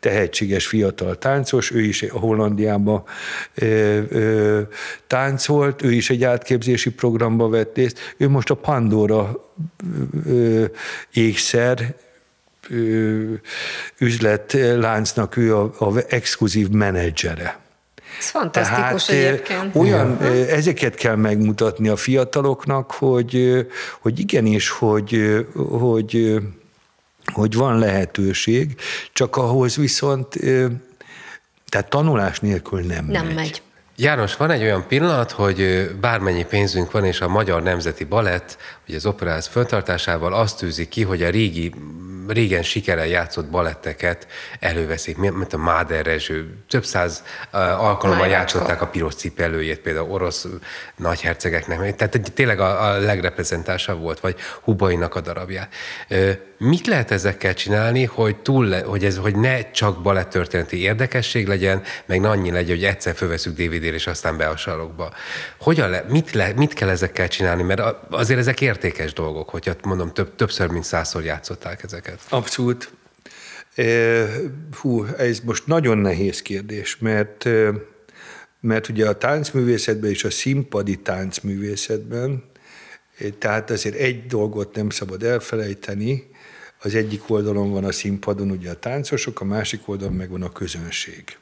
tehetséges fiatal táncos, ő is a Hollandiában táncolt, ő is egy átképzési programba vett részt. Ő most a Pandora ékszer üzletláncnak ő a, a exkluzív menedzsere. Ez fantasztikus Tehát, egyébként. Olyan, ezeket kell megmutatni a fiataloknak, hogy, hogy igenis, hogy, hogy, hogy van lehetőség, csak ahhoz viszont tehát tanulás nélkül nem, Nem megy. megy. János, van egy olyan pillanat, hogy bármennyi pénzünk van, és a Magyar Nemzeti Balett, ugye az operáz föntartásával azt tűzi ki, hogy a régi, régen sikerrel játszott baletteket előveszik, mint a Máder Rezső. Több száz alkalommal Májvácska. játszották a piros cipelőjét, például orosz nagyhercegeknek. Tehát tényleg a, a legreprezentásabb volt, vagy Hubainak a darabját. Mit lehet ezekkel csinálni, hogy, túl hogy, ez, hogy ne csak balettörténeti érdekesség legyen, meg ne annyi legyen, hogy egyszer fölveszünk DVD-re, és aztán be a sarokba. Hogyan le, mit, le, mit kell ezekkel csinálni? Mert azért ezek értékes dolgok, hogyha mondom, több, többször, mint százszor játszották ezeket. Abszolút. Hú, ez most nagyon nehéz kérdés, mert, mert ugye a táncművészetben és a színpadi táncművészetben, eh, tehát azért egy dolgot nem szabad elfelejteni, az egyik oldalon van a színpadon ugye a táncosok, a másik oldalon meg van a közönség.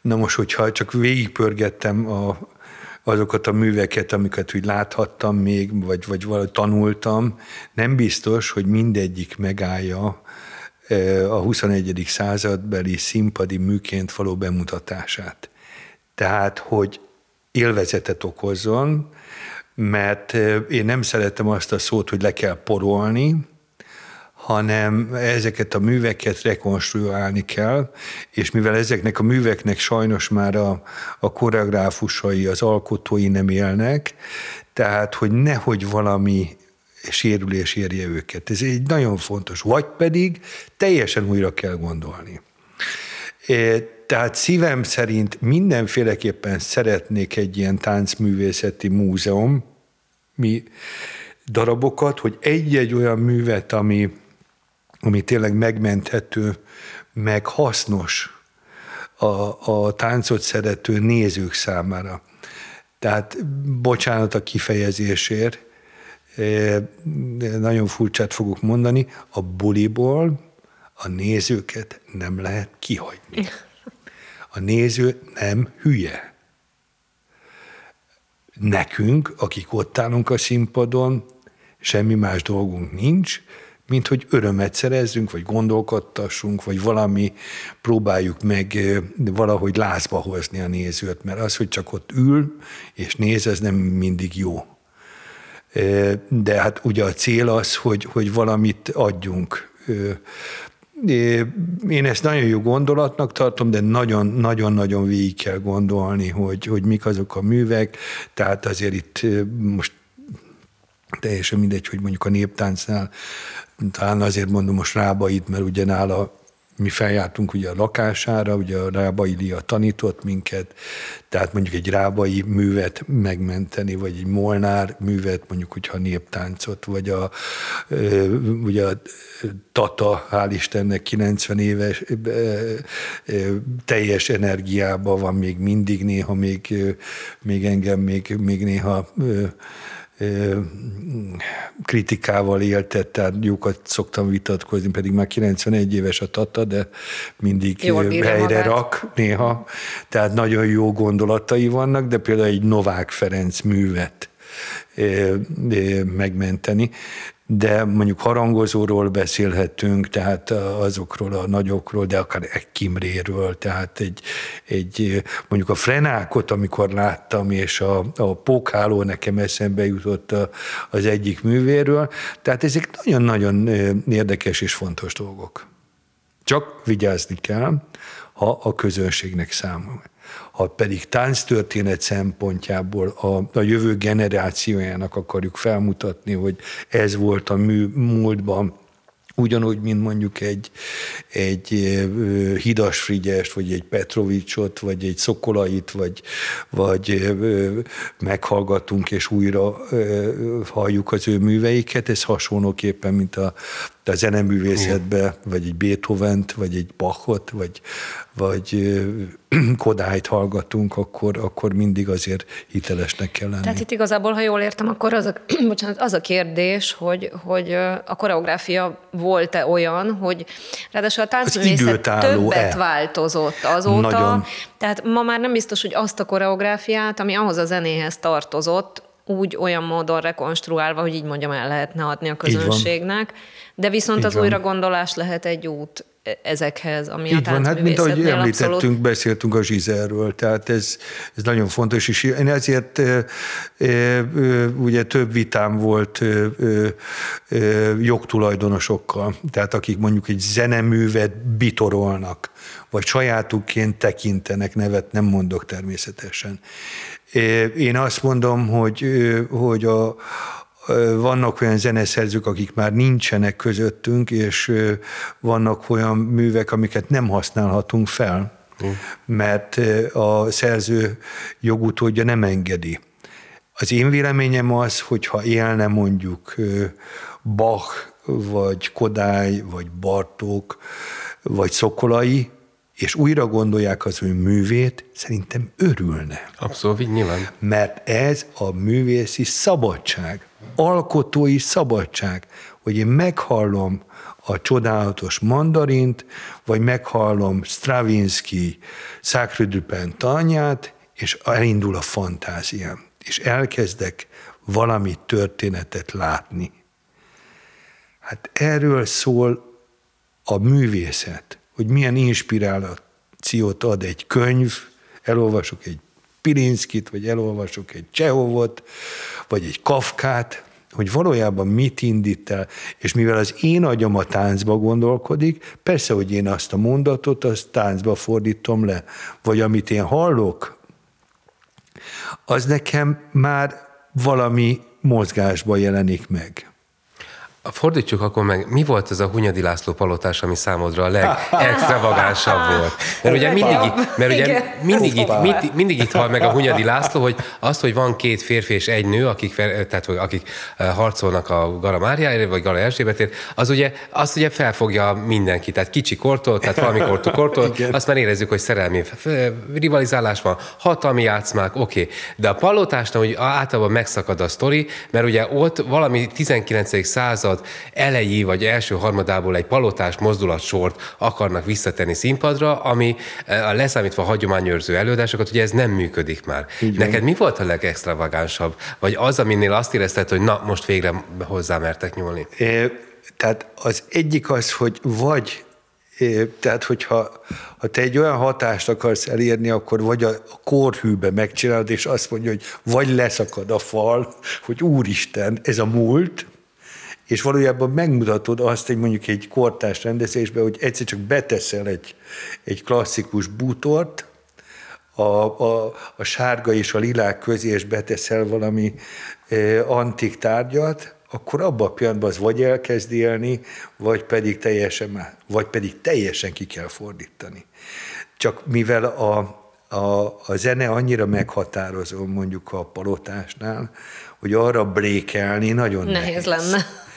Na most, hogyha csak végigpörgettem a, azokat a műveket, amiket úgy láthattam még, vagy, vagy valahogy tanultam, nem biztos, hogy mindegyik megállja a 21. századbeli színpadi műként való bemutatását. Tehát, hogy élvezetet okozzon, mert én nem szeretem azt a szót, hogy le kell porolni, hanem ezeket a műveket rekonstruálni kell, és mivel ezeknek a műveknek sajnos már a, a koreográfusai, az alkotói nem élnek, tehát, hogy nehogy valami sérülés érje őket. Ez egy nagyon fontos. Vagy pedig teljesen újra kell gondolni. É, Tehát szívem szerint mindenféleképpen szeretnék egy ilyen táncművészeti múzeum, mi darabokat, hogy egy-egy olyan művet, ami, ami tényleg megmenthető, meg hasznos a, a táncot szerető nézők számára. Tehát bocsánat a kifejezésért, de nagyon furcsát fogok mondani, a buliból a nézőket nem lehet kihagyni. A néző nem hülye. Nekünk, akik ott állunk a színpadon, semmi más dolgunk nincs, mint hogy örömet szerezzünk, vagy gondolkodtassunk, vagy valami próbáljuk meg valahogy lázba hozni a nézőt, mert az, hogy csak ott ül és néz, ez nem mindig jó. De hát ugye a cél az, hogy, hogy valamit adjunk. Én ezt nagyon jó gondolatnak tartom, de nagyon-nagyon-nagyon végig kell gondolni, hogy, hogy mik azok a művek. Tehát azért itt most teljesen mindegy, hogy mondjuk a néptáncnál, talán azért mondom most Rábait, mert ugye nála mi feljártunk ugye a lakására, ugye a Rábai Lia tanított minket, tehát mondjuk egy rábai művet megmenteni, vagy egy Molnár művet, mondjuk, hogyha néptáncot, vagy a, ugye a Tata, hál' Istennek 90 éves, teljes energiában van még mindig, néha még, még engem még, még néha kritikával éltet, tehát jókat szoktam vitatkozni, pedig már 91 éves a Tata, de mindig helyre magát. rak néha, tehát nagyon jó gondolatai vannak, de például egy Novák Ferenc művet megmenteni, de mondjuk harangozóról beszélhetünk, tehát azokról a nagyokról, de akár egy Kimréről, tehát egy, egy mondjuk a Frenákot, amikor láttam, és a, a Pókháló nekem eszembe jutott az egyik művéről, tehát ezek nagyon-nagyon érdekes és fontos dolgok. Csak vigyázni kell, ha a közönségnek számol. Ha pedig tánctörténet szempontjából a, a jövő generációjának akarjuk felmutatni, hogy ez volt a mű múltban, Ugyanúgy, mint mondjuk egy, egy Hidas Frigyest, vagy egy Petrovicsot, vagy egy Szokolait, vagy, vagy meghallgatunk, és újra halljuk az ő műveiket. Ez hasonlóképpen, mint a, a zeneművészetbe, vagy egy Beethoven-t, vagy egy Bachot, vagy, vagy Kodályt hallgatunk, akkor, akkor mindig azért hitelesnek kell lenni. Tehát itt igazából, ha jól értem, akkor az a, bocsánat, az a kérdés, hogy, hogy a koreográfia volt-e olyan, hogy ráadásul a táncművészet többet változott azóta. Nagyon. Tehát ma már nem biztos, hogy azt a koreográfiát, ami ahhoz a zenéhez tartozott, úgy olyan módon rekonstruálva, hogy így mondjam, el lehetne adni a közönségnek. De viszont így az van. újra gondolás lehet egy út ezekhez, ami Így a van, hát mint ahogy említettünk, abszolút... beszéltünk a zsizerről, tehát ez, ez nagyon fontos, és én ezért e, e, ugye több vitám volt e, e, jogtulajdonosokkal, tehát akik mondjuk egy zeneművet bitorolnak, vagy sajátukként tekintenek, nevet nem mondok természetesen. Én azt mondom, hogy, hogy a, vannak olyan zeneszerzők, akik már nincsenek közöttünk, és vannak olyan művek, amiket nem használhatunk fel, mert a szerző jogutódja nem engedi. Az én véleményem az, hogyha élne mondjuk Bach, vagy Kodály, vagy Bartók, vagy Szokolai, és újra gondolják az ő művét, szerintem örülne. Abszolút, nyilván. Mert ez a művészi szabadság, alkotói szabadság, hogy én meghallom a csodálatos mandarint, vagy meghallom Stravinsky Sacre tanyát, és elindul a fantáziám, és elkezdek valami történetet látni. Hát erről szól a művészet milyen inspirációt ad egy könyv, elolvasok egy Pirinszkit, vagy elolvasok egy Csehovot, vagy egy Kafkát, hogy valójában mit indít el, és mivel az én agyam a táncba gondolkodik, persze, hogy én azt a mondatot, azt táncba fordítom le, vagy amit én hallok, az nekem már valami mozgásba jelenik meg. Fordítsuk akkor meg, mi volt ez a Hunyadi László palotás, ami számodra a legextravagánsabb volt? Mert ugye mindig, mert ugye mindig, itt, mindig, mindig itt hal meg a Hunyadi László, hogy azt, hogy van két férfi és egy nő, akik, tehát, akik eh, harcolnak a Gala Máriáért, vagy Gala Erzsébetért, az ugye, azt ugye felfogja mindenki, tehát kicsi kortól, tehát valamikor kortól, azt már érezzük, hogy szerelmi rivalizálás van, hatalmi játszmák, oké. Okay. De a palotásnál, hogy általában megszakad a sztori, mert ugye ott valami 19. század század elejé vagy első harmadából egy palotás mozdulatsort akarnak visszatenni színpadra, ami eh, leszámítva a hagyományőrző előadásokat, ugye ez nem működik már. Így Neked mi volt a legextravagánsabb? Vagy az, aminél azt érezted, hogy na, most végre hozzá mertek nyúlni? É, tehát az egyik az, hogy vagy tehát, hogyha ha te egy olyan hatást akarsz elérni, akkor vagy a kórhűbe megcsinálod, és azt mondja, hogy vagy leszakad a fal, hogy úristen, ez a múlt, és valójában megmutatod azt, hogy mondjuk egy kortás rendezésben, hogy egyszer csak beteszel egy, egy klasszikus bútort, a, a, a sárga és a lilák közé, és beteszel valami e, antik tárgyat, akkor abban a pillanatban az vagy elkezd élni, vagy pedig teljesen, vagy pedig teljesen ki kell fordítani. Csak mivel a, a, a zene annyira meghatározó mondjuk a palotásnál, hogy arra brékelni nagyon nehéz. Nehéz lenne.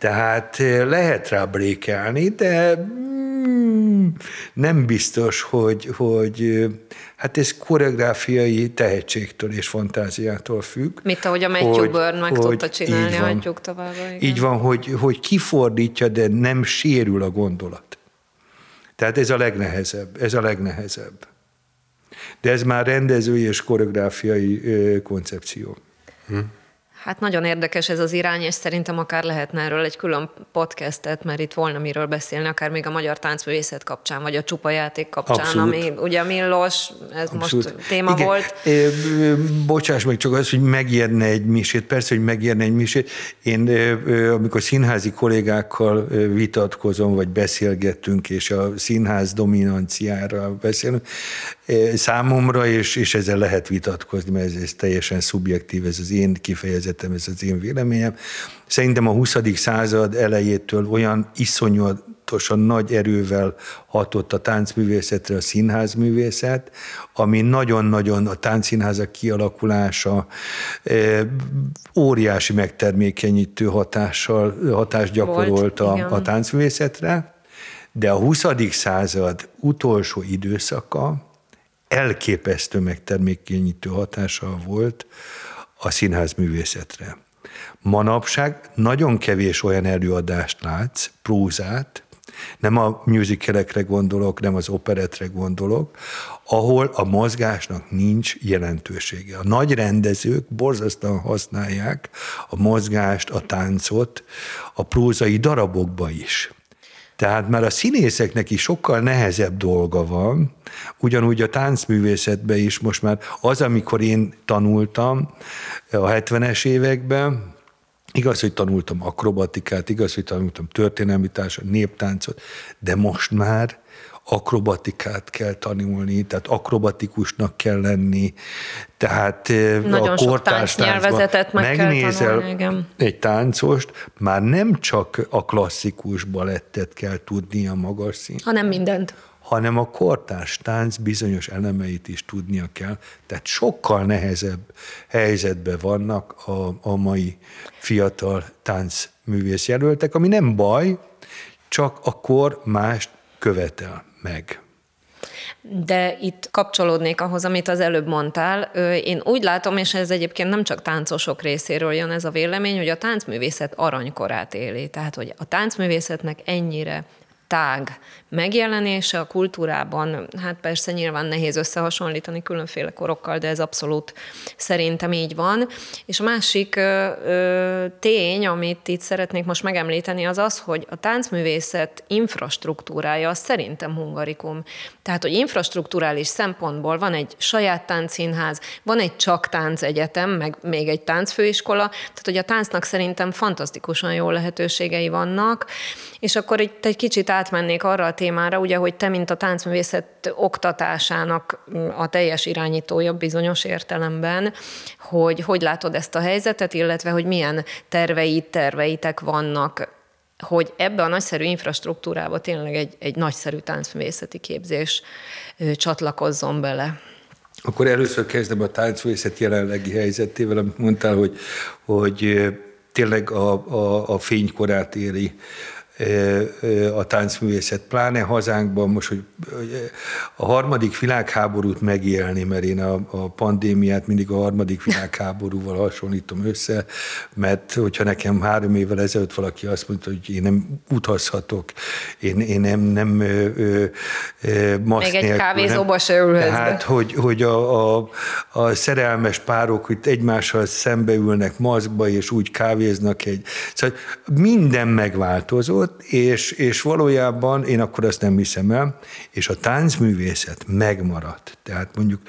Tehát eh, lehet rá brékelni, de mm, nem biztos, hogy, hogy eh, hát ez koreográfiai tehetségtől és fantáziától függ. Mint ahogy a Matthew Burn meg hogy, tudta csinálni, hagyjuk tovább. Igen. Így van, hogy, hogy kifordítja, de nem sérül a gondolat. Tehát ez a legnehezebb, ez a legnehezebb. De ez már rendezői és koreográfiai ö, koncepció. Hm. Hát nagyon érdekes ez az irány, és szerintem akár lehetne erről egy külön podcastet, mert itt volna miről beszélni, akár még a magyar táncművészet kapcsán, vagy a csupa játék kapcsán, Abszolút. ami ugye Milos, ez Abszolút. most téma Igen. volt. É, bocsáss meg csak az, hogy megérne egy misét, persze, hogy megérne egy misét. Én amikor színházi kollégákkal vitatkozom, vagy beszélgetünk, és a színház dominanciára beszélünk, számomra, és, és ezzel lehet vitatkozni, mert ez, ez teljesen szubjektív, ez az én kifejezés nézetem, ez az én véleményem. Szerintem a 20. század elejétől olyan iszonyatosan nagy erővel hatott a táncművészetre a színházművészet, ami nagyon-nagyon a táncszínházak kialakulása e, óriási megtermékenyítő hatással, hatást gyakorolt Volt, a, igen. a táncművészetre, de a 20. század utolsó időszaka elképesztő megtermékenyítő hatással volt a színház művészetre. Manapság nagyon kevés olyan előadást látsz, prózát, nem a musicalekre gondolok, nem az operetre gondolok, ahol a mozgásnak nincs jelentősége. A nagy rendezők borzasztóan használják a mozgást, a táncot a prózai darabokba is. Tehát már a színészeknek is sokkal nehezebb dolga van, ugyanúgy a táncművészetben is most már. Az, amikor én tanultam a 70-es években, Igaz, hogy tanultam akrobatikát, igaz, hogy tanultam történelmi társat, néptáncot, de most már akrobatikát kell tanulni, tehát akrobatikusnak kell lenni, tehát eh, Nagyon a kortárs táncnyelvezetet táncban meg kell megnézel tanulni, igen. egy táncost, már nem csak a klasszikus balettet kell tudnia magas szín, hanem mindent. hanem a kortárs tánc bizonyos elemeit is tudnia kell. Tehát sokkal nehezebb helyzetben vannak a, a mai fiatal táncművész jelöltek, ami nem baj, csak a kor mást követel meg. De itt kapcsolódnék ahhoz, amit az előbb mondtál. Én úgy látom, és ez egyébként nem csak táncosok részéről jön ez a vélemény, hogy a táncművészet aranykorát éli. Tehát, hogy a táncművészetnek ennyire tág megjelenése a kultúrában, hát persze nyilván nehéz összehasonlítani különféle korokkal, de ez abszolút szerintem így van. És a másik ö, tény, amit itt szeretnék most megemlíteni, az az, hogy a táncművészet infrastruktúrája szerintem hungarikum. Tehát, hogy infrastruktúrális szempontból van egy saját táncszínház, van egy csak táncegyetem, meg még egy táncfőiskola, tehát, hogy a táncnak szerintem fantasztikusan jó lehetőségei vannak, és akkor itt egy kicsit átmennék arra a témára, ugye, hogy te, mint a táncművészet oktatásának a teljes irányítója bizonyos értelemben, hogy hogy látod ezt a helyzetet, illetve hogy milyen terveid, terveitek vannak hogy ebbe a nagyszerű infrastruktúrába tényleg egy, egy nagyszerű táncművészeti képzés csatlakozzon bele. Akkor először kezdem a táncművészet jelenlegi helyzetével, amit mondtál, hogy, hogy tényleg a, a, a fénykorát éri a táncművészet, pláne hazánkban most, hogy a harmadik világháborút megélni, mert én a, a pandémiát mindig a harmadik világháborúval hasonlítom össze, mert hogyha nekem három évvel ezelőtt valaki azt mondta, hogy én nem utazhatok, én, én nem, nem ö, ö, ö, masz Még egy kávézóba se ülhetsz. Tehát, hogy, hogy a, a, a szerelmes párok hogy egymással szembeülnek maszkba, és úgy kávéznak egy... Szóval minden megváltozott, és, és valójában én akkor azt nem hiszem el, és a táncművészet megmaradt. Tehát mondjuk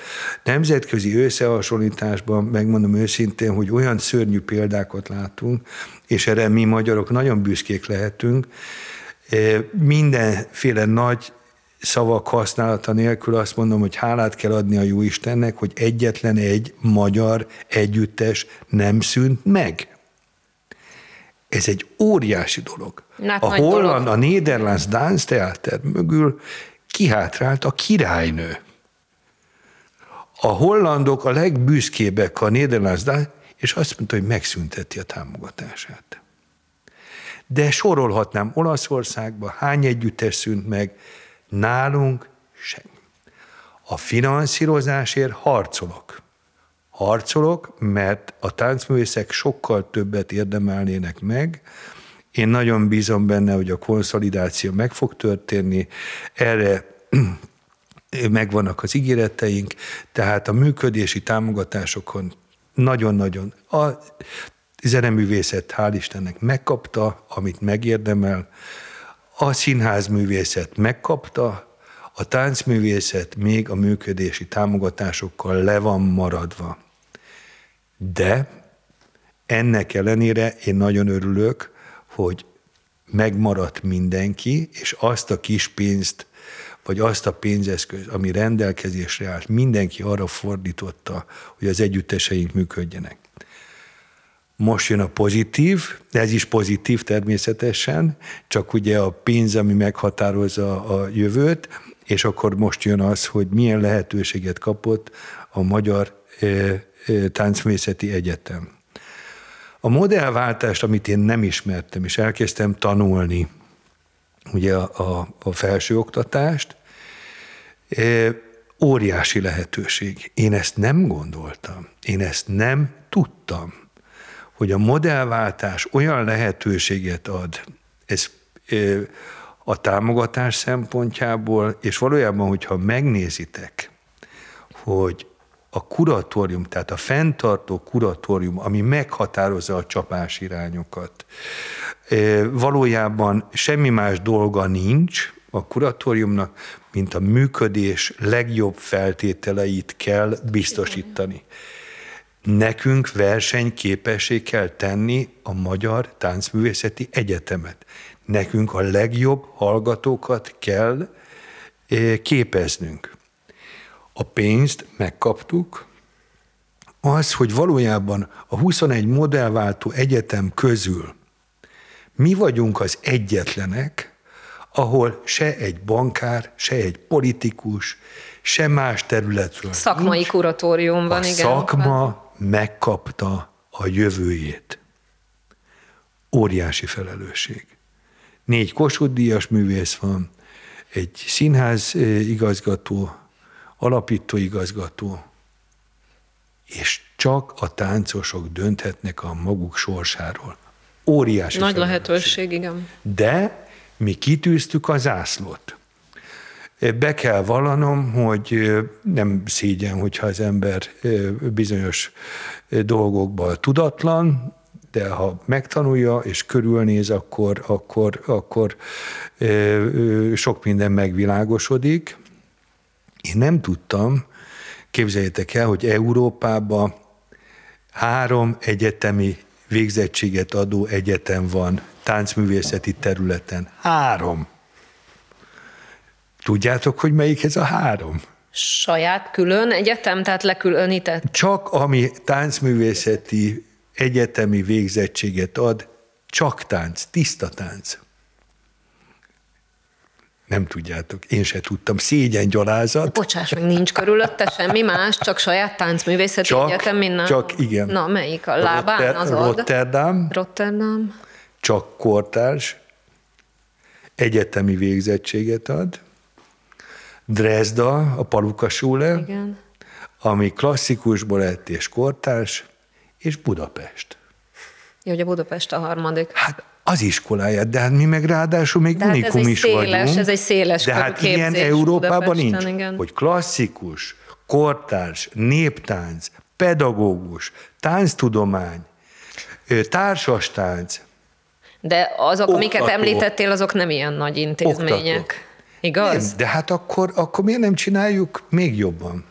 nemzetközi összehasonlításban megmondom őszintén, hogy olyan szörnyű példákat látunk, és erre mi magyarok nagyon büszkék lehetünk, Eh, mindenféle nagy szavak használata nélkül azt mondom, hogy hálát kell adni a jó Istennek, hogy egyetlen egy magyar együttes nem szűnt meg. Ez egy óriási dolog. Hát a holland, dolog. a Nederlands Dance Theater mögül kihátrált a királynő. A hollandok a legbüszkébbek a Nederlands Dance, és azt mondta, hogy megszünteti a támogatását. De sorolhatnám Olaszországban, hány együttes szűnt meg, nálunk sem. A finanszírozásért harcolok. Harcolok, mert a táncművészek sokkal többet érdemelnének meg. Én nagyon bízom benne, hogy a konszolidáció meg fog történni. Erre megvannak az ígéreteink, tehát a működési támogatásokon nagyon-nagyon a zeneművészet hál' Istennek megkapta, amit megérdemel, a színházművészet megkapta, a táncművészet még a működési támogatásokkal le van maradva. De ennek ellenére én nagyon örülök, hogy megmaradt mindenki, és azt a kis pénzt, vagy azt a pénzeszköz, ami rendelkezésre állt, mindenki arra fordította, hogy az együtteseink működjenek. Most jön a pozitív, ez is pozitív természetesen, csak ugye a pénz, ami meghatározza a jövőt, és akkor most jön az, hogy milyen lehetőséget kapott a Magyar Táncművészeti Egyetem. A modellváltást, amit én nem ismertem, és elkezdtem tanulni, ugye a, a, a felsőoktatást, óriási lehetőség. Én ezt nem gondoltam, én ezt nem tudtam, hogy a modellváltás olyan lehetőséget ad, ez a támogatás szempontjából, és valójában, hogyha megnézitek, hogy a kuratórium, tehát a fenntartó kuratórium, ami meghatározza a csapás irányokat, valójában semmi más dolga nincs a kuratóriumnak, mint a működés legjobb feltételeit kell biztosítani. Nekünk versenyképessé kell tenni a Magyar Táncművészeti Egyetemet. Nekünk a legjobb hallgatókat kell képeznünk. A pénzt megkaptuk, az, hogy valójában a 21 modellváltó egyetem közül mi vagyunk az egyetlenek, ahol se egy bankár, se egy politikus, se más területről. Szakmai nincs. kuratóriumban, a igen. szakma megkapta a jövőjét. Óriási felelősség. Négy Kossuth Díjas művész van, egy színház igazgató, alapító igazgató, és csak a táncosok dönthetnek a maguk sorsáról. Óriási Nagy lehetőség, igen. De mi kitűztük a zászlót. Be kell vallanom, hogy nem szégyen, hogyha az ember bizonyos dolgokban tudatlan, de ha megtanulja és körülnéz, akkor, akkor, akkor sok minden megvilágosodik. Én nem tudtam, képzeljétek el, hogy Európában három egyetemi végzettséget adó egyetem van táncművészeti területen. Három. Tudjátok, hogy melyik ez a három? Saját külön egyetem, tehát lekülönített? Csak ami táncművészeti egyetemi végzettséget ad, csak tánc, tiszta tánc. Nem tudjátok, én se tudtam. Szégyen gyalázat. Bocsáss meg, nincs körülötte semmi más, csak saját táncművészeti csak, egyetem minden. Csak igen. Na, melyik? A lábán Rotter, az ad? Rotterdam. Rotterdam. Csak kortárs. Egyetemi végzettséget ad. Dresda, a Paluka Schule, Igen. ami klasszikus balett és kortárs, és Budapest. Jó, hogy a Budapest a harmadik. Hát az iskoláját, de hát mi meg ráadásul még De hát ez unikum egy is széles, vagyunk. ez egy széles De hát ilyen Európában nincs, igen. hogy klasszikus, kortárs, néptánc, pedagógus, tánctudomány, társastánc, De azok, amiket Oktató. említettél, azok nem ilyen nagy intézmények. Oktató. Igaz? Nem, de hát akkor, akkor miért nem csináljuk még jobban?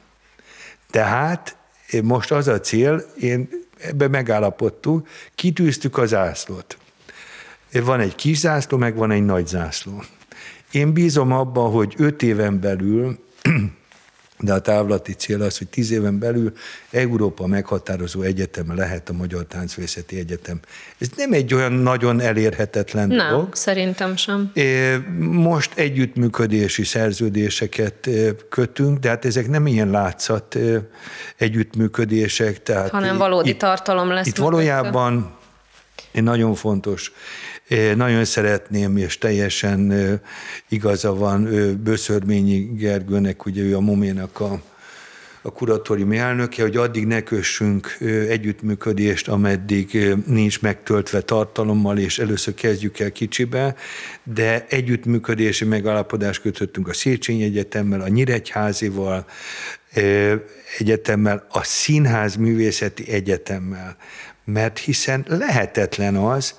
Tehát eh, most az a cél, én ebbe megállapodtuk, kitűztük az zászlót. Van egy kis zászló, meg van egy nagy zászló. Én bízom abban, hogy öt éven belül, de a távlati cél az, hogy tíz éven belül Európa meghatározó egyetem lehet a Magyar Táncvészeti Egyetem. Ez nem egy olyan nagyon elérhetetlen Nem, dolog. szerintem sem. Most együttműködési szerződéseket kötünk, de hát ezek nem ilyen látszat együttműködések. Tehát Hanem valódi itt, tartalom lesz Itt valójában egy nagyon fontos, nagyon szeretném, és teljesen igaza van Böszörményi Gergőnek, ugye ő a Moménak a, a kuratóriumi elnöke, hogy addig ne kössünk együttműködést, ameddig nincs megtöltve tartalommal, és először kezdjük el kicsibe, de együttműködési megállapodást kötöttünk a Széchenyi Egyetemmel, a Nyíregyházival, egyetemmel, a Színház Művészeti Egyetemmel, mert hiszen lehetetlen az,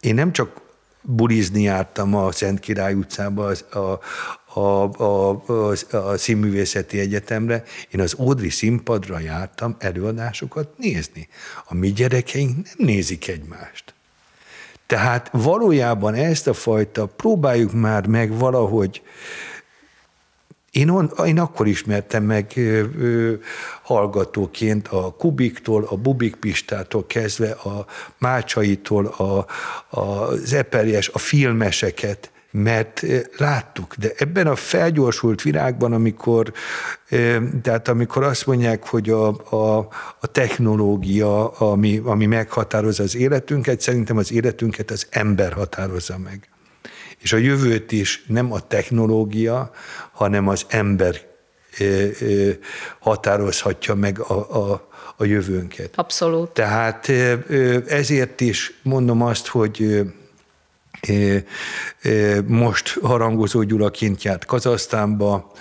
én nem csak bulizni jártam a Szent Király utcába az, a, a, a, a, a Színművészeti Egyetemre, én az Ódri színpadra jártam előadásokat nézni. A mi gyerekeink nem nézik egymást. Tehát valójában ezt a fajta próbáljuk már meg valahogy Én, on, én akkor ismertem meg ö, ö, hallgatóként a Kubiktól, a Bubik Pistától kezdve, a Mácsaitól, a, a, az a filmeseket, mert láttuk, de ebben a felgyorsult világban, amikor, tehát amikor azt mondják, hogy a, a, a technológia, ami, ami meghatározza az életünket, szerintem az életünket az ember határozza meg. És a jövőt is nem a technológia, hanem az ember határozhatja meg a, a, a jövőnket. Abszolút. Tehát ezért is mondom azt, hogy most harangozó Gyula kint járt Kazasztánba,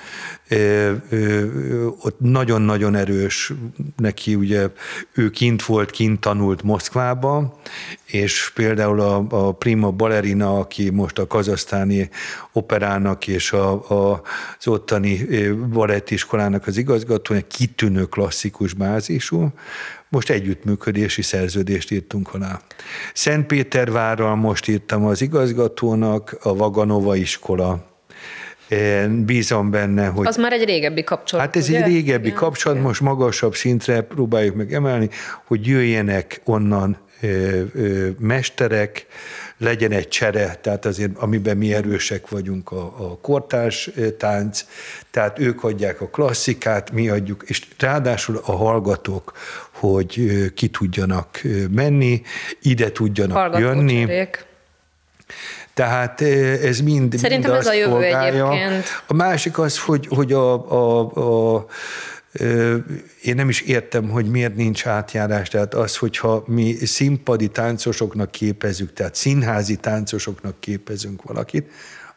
ott nagyon-nagyon erős neki, ugye ő kint volt, kint tanult Moszkvába, és például a, a Prima Ballerina, aki most a kazasztáni operának és a, a, az ottani balettiskolának az igazgatója, kitűnő klasszikus bázisú, most együttműködési szerződést írtunk alá. Szentpétervárral most írtam az igazgatónak, a Vaganova iskola bízom benne, hogy... Az már egy régebbi kapcsolat, Hát ez ugye? egy régebbi Igen, kapcsolat, most magasabb szintre próbáljuk meg emelni, hogy jöjjenek onnan ö, ö, mesterek, legyen egy csere, tehát azért amiben mi erősek vagyunk a, a kortárs tánc, tehát ők adják a klasszikát, mi adjuk, és ráadásul a hallgatók, hogy ki tudjanak menni, ide tudjanak jönni. Hallgatócserék. Tehát eh, ez mind, Szerintem mind ez a jövő szolgálja. egyébként. A másik az, hogy, hogy a, a, a én nem is értem, hogy miért nincs átjárás. Tehát az, hogyha mi színpadi táncosoknak képezünk, tehát színházi táncosoknak képezünk valakit,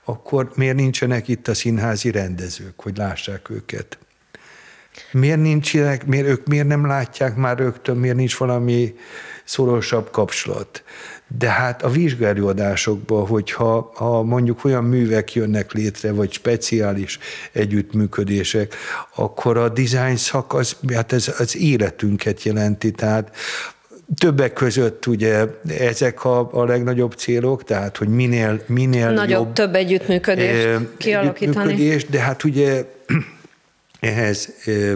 akkor miért nincsenek itt a színházi rendezők, hogy lássák őket? Miért nincsenek, miért ők miért nem látják már rögtön, miért nincs valami szorosabb kapcsolat? De hát a vizsgálódásokban, hogyha ha mondjuk olyan művek jönnek létre, vagy speciális együttműködések, akkor a design szak az, hát ez az életünket jelenti, tehát Többek között ugye ezek a, a legnagyobb célok, tehát hogy minél, minél Nagyobb, jobb több együttműködést eh, kialakítani. együttműködés, de hát ugye ehhez ö,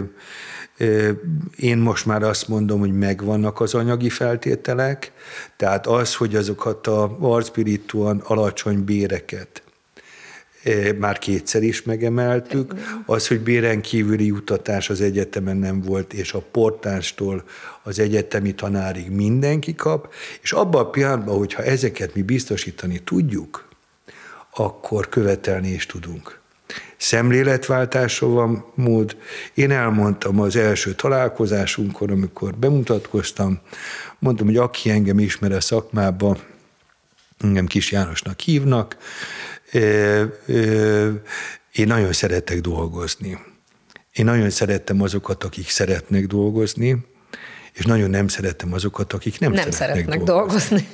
ö, én most már azt mondom, hogy megvannak az anyagi feltételek, tehát az, hogy azokat a arcpirituan alacsony béreket már kétszer is megemeltük, az, hogy béren kívüli jutatás az egyetemen nem volt, és a portástól az egyetemi tanárig mindenki kap, és abban a pillanatban, hogyha ezeket mi biztosítani tudjuk, akkor követelni is tudunk. Szemléletváltásra van mód. Én elmondtam az első találkozásunkon, amikor bemutatkoztam, mondtam, hogy aki engem ismer a szakmában, engem Kis Jánosnak hívnak, én nagyon szeretek dolgozni. Én nagyon szerettem azokat, akik szeretnek dolgozni, és nagyon nem szerettem azokat, akik nem, Nem szeretnek, szeretnek dolgozni. dolgozni.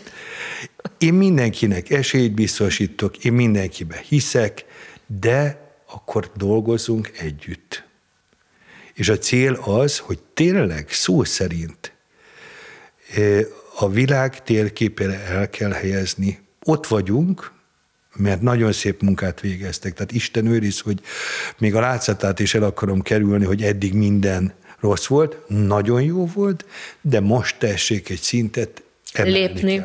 Én mindenkinek esélyt biztosítok, én mindenkibe hiszek, de akkor dolgozzunk együtt. És a cél az, hogy tényleg szó szerint eh, a világ térképére el kell helyezni. Ott vagyunk, mert nagyon szép munkát végeztek. Tehát Isten őriz, hogy még a látszatát is el akarom kerülni, hogy eddig minden rossz volt, nagyon jó volt, de most tessék egy szintet Lépni.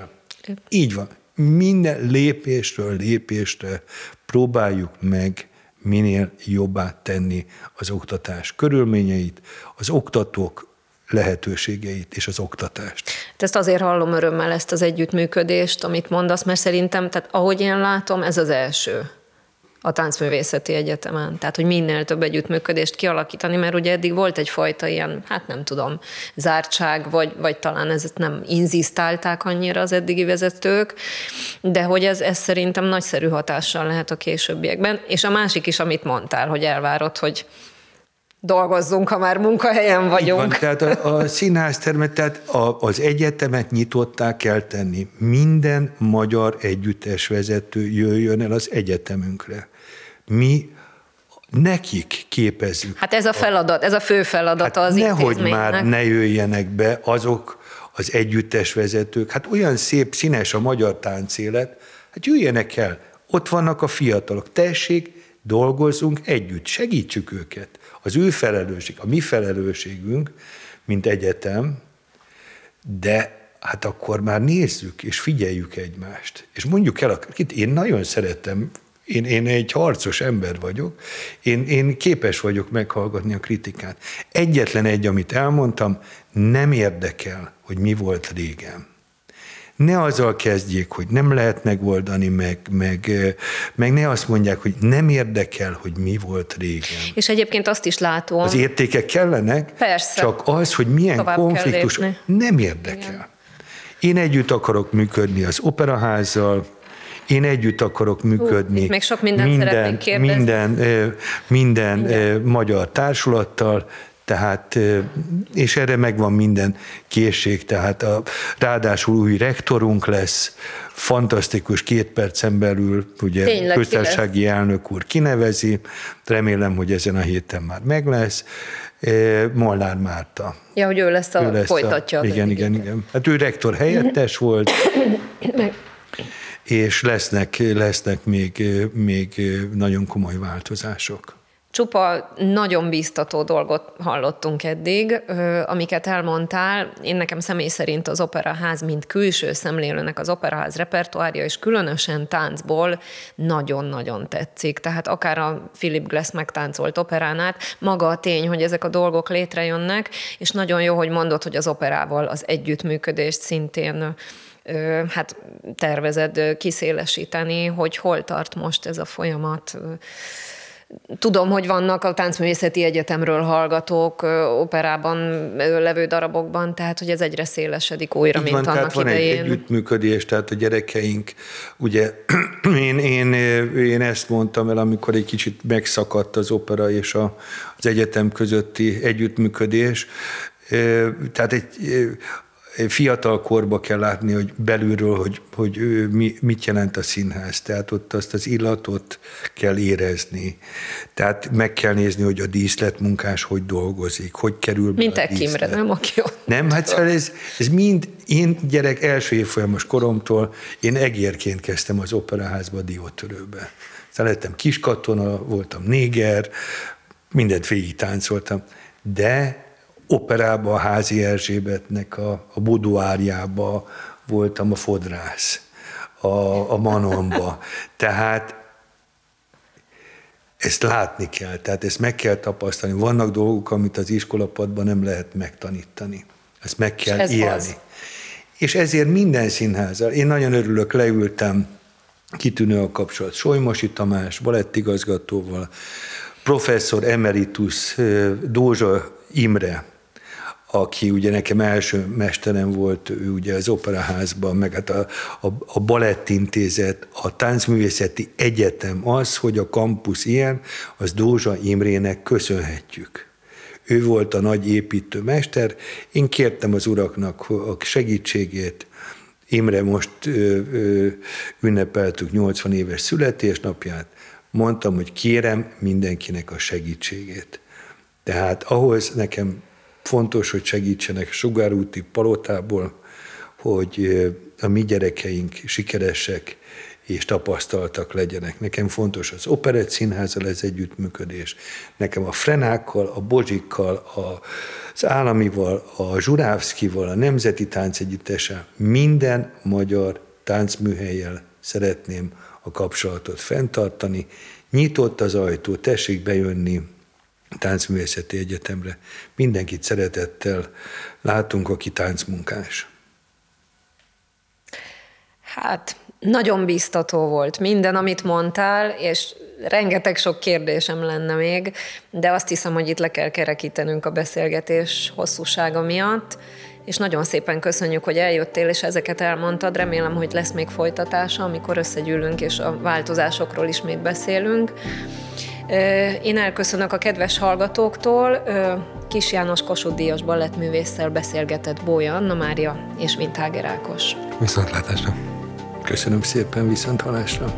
Kell. Így van. Minden lépésről lépésre próbáljuk meg minél jobbá tenni az oktatás körülményeit, az oktatók lehetőségeit és az oktatást. Hát ezt azért hallom örömmel ezt az együttműködést, amit mondasz, mert szerintem, tehát ahogy én látom, ez az első a Táncművészeti Egyetemen. Tehát, hogy minél több együttműködést kialakítani, mert ugye eddig volt egyfajta ilyen, hát nem tudom, zártság, vagy, vagy talán ezt nem inzisztálták annyira az eddigi vezetők, de hogy ez, ez szerintem nagyszerű hatással lehet a későbbiekben. És a másik is, amit mondtál, hogy elvárod, hogy dolgozzunk, ha már munkahelyen Így vagyunk. Van, tehát a, a színháztermet, tehát a, az egyetemet nyitottá kell tenni. Minden magyar együttes vezető jöjjön el az egyetemünkre. Mi nekik képezzük. Hát ez a feladat, ez a fő feladata az Hát nehogy intézménynek. már ne jöjjenek be azok az együttes vezetők. Hát olyan szép, színes a magyar táncélet, hát jöjjenek el. Ott vannak a fiatalok. Tessék, dolgozzunk együtt, segítsük őket. Az ő felelősség, a mi felelősségünk, mint egyetem, de hát akkor már nézzük és figyeljük egymást. És mondjuk el, akit én nagyon szeretem, én, én egy harcos ember vagyok, én, én képes vagyok meghallgatni a kritikát. Egyetlen egy, amit elmondtam, nem érdekel, hogy mi volt régen ne azzal kezdjék, hogy nem lehet megoldani, meg, meg, meg ne azt mondják, hogy nem érdekel, hogy mi volt régen. És egyébként azt is látom. Az értékek kellenek, Persze. csak az, hogy milyen Tovább konfliktus nem érdekel. Igen. Én együtt akarok működni az operaházzal, én együtt akarok működni. Hú, még sok mindent minden, minden, minden, minden magyar társulattal, tehát, és erre megvan minden készség, tehát a, ráadásul új rektorunk lesz, fantasztikus két percen belül, ugye Tényleg, köztársasági elnök úr kinevezi, remélem, hogy ezen a héten már meg lesz, Molnár Márta. Ja, hogy ő lesz a, ő lesz folytatja. A, igen, igen, igen. Hát ő rektor helyettes volt, és lesznek, lesznek még, még nagyon komoly változások. Csupa nagyon biztató dolgot hallottunk eddig, amiket elmondtál. Én nekem személy szerint az operaház, mint külső szemlélőnek az operaház repertoárja, és különösen táncból nagyon-nagyon tetszik. Tehát akár a Philip Glass megtáncolt operán át, maga a tény, hogy ezek a dolgok létrejönnek, és nagyon jó, hogy mondod, hogy az operával az együttműködést szintén hát tervezed kiszélesíteni, hogy hol tart most ez a folyamat Tudom, hogy vannak a Táncművészeti Egyetemről hallgatók operában levő darabokban, tehát hogy ez egyre szélesedik újra, Így mint van, annak tehát idején. van egy együttműködés, tehát a gyerekeink, ugye én, én, én ezt mondtam el, amikor egy kicsit megszakadt az opera és a, az egyetem közötti együttműködés, tehát egy, fiatal korba kell látni, hogy belülről, hogy, hogy mi, mit jelent a színház. Tehát ott azt az illatot kell érezni. Tehát meg kell nézni, hogy a díszletmunkás hogy dolgozik, hogy kerül be Mint a Kimre, nem? Aki ott nem, hát szóval ez, ez mind, én gyerek első évfolyamos koromtól, én egérként kezdtem az operaházba, diótörőbe. Aztán lettem kiskatona, voltam néger, mindent végig táncoltam, de operában a Házi Erzsébetnek a, a buduárjába voltam a fodrász, a, a Manonba. Tehát ezt látni kell, tehát ezt meg kell tapasztalni. Vannak dolgok, amit az iskolapadban nem lehet megtanítani. Ezt meg kell ez élni. Az. És ezért minden színházal, én nagyon örülök, leültem, kitűnő a kapcsolat Solymosi Tamás, balettigazgatóval, professzor emeritus Dózsa Imre, aki ugye nekem első mesterem volt, ő ugye az operaházban, meg hát a, a, a balettintézet, a táncművészeti egyetem az, hogy a kampusz ilyen, az Dózsa Imrének köszönhetjük. Ő volt a nagy építőmester, én kértem az uraknak a segítségét, Imre most ö, ö, ünnepeltük 80 éves születésnapját, mondtam, hogy kérem mindenkinek a segítségét. Tehát ahhoz nekem fontos, hogy segítsenek Sugárúti palotából, hogy a mi gyerekeink sikeresek és tapasztaltak legyenek. Nekem fontos az Operett Színházzal ez együttműködés. Nekem a Frenákkal, a Bozsikkal, az Államival, a Zsurávszkival, a Nemzeti Táncegyüttessel, minden magyar táncműhelyjel szeretném a kapcsolatot fenntartani. Nyitott az ajtó, tessék bejönni, Táncművészeti Egyetemre. Mindenkit szeretettel látunk, aki táncmunkás. Hát, nagyon biztató volt minden, amit mondtál, és rengeteg sok kérdésem lenne még, de azt hiszem, hogy itt le kell kerekítenünk a beszélgetés hosszúsága miatt, és nagyon szépen köszönjük, hogy eljöttél, és ezeket elmondtad. Remélem, hogy lesz még folytatása, amikor összegyűlünk, és a változásokról ismét beszélünk. Én elköszönök a kedves hallgatóktól. Kis János Kossuth Díjas ballettművésszel beszélgetett Bója Anna Mária és Vintáger Ákos. Viszontlátásra! Köszönöm szépen, viszont halásra!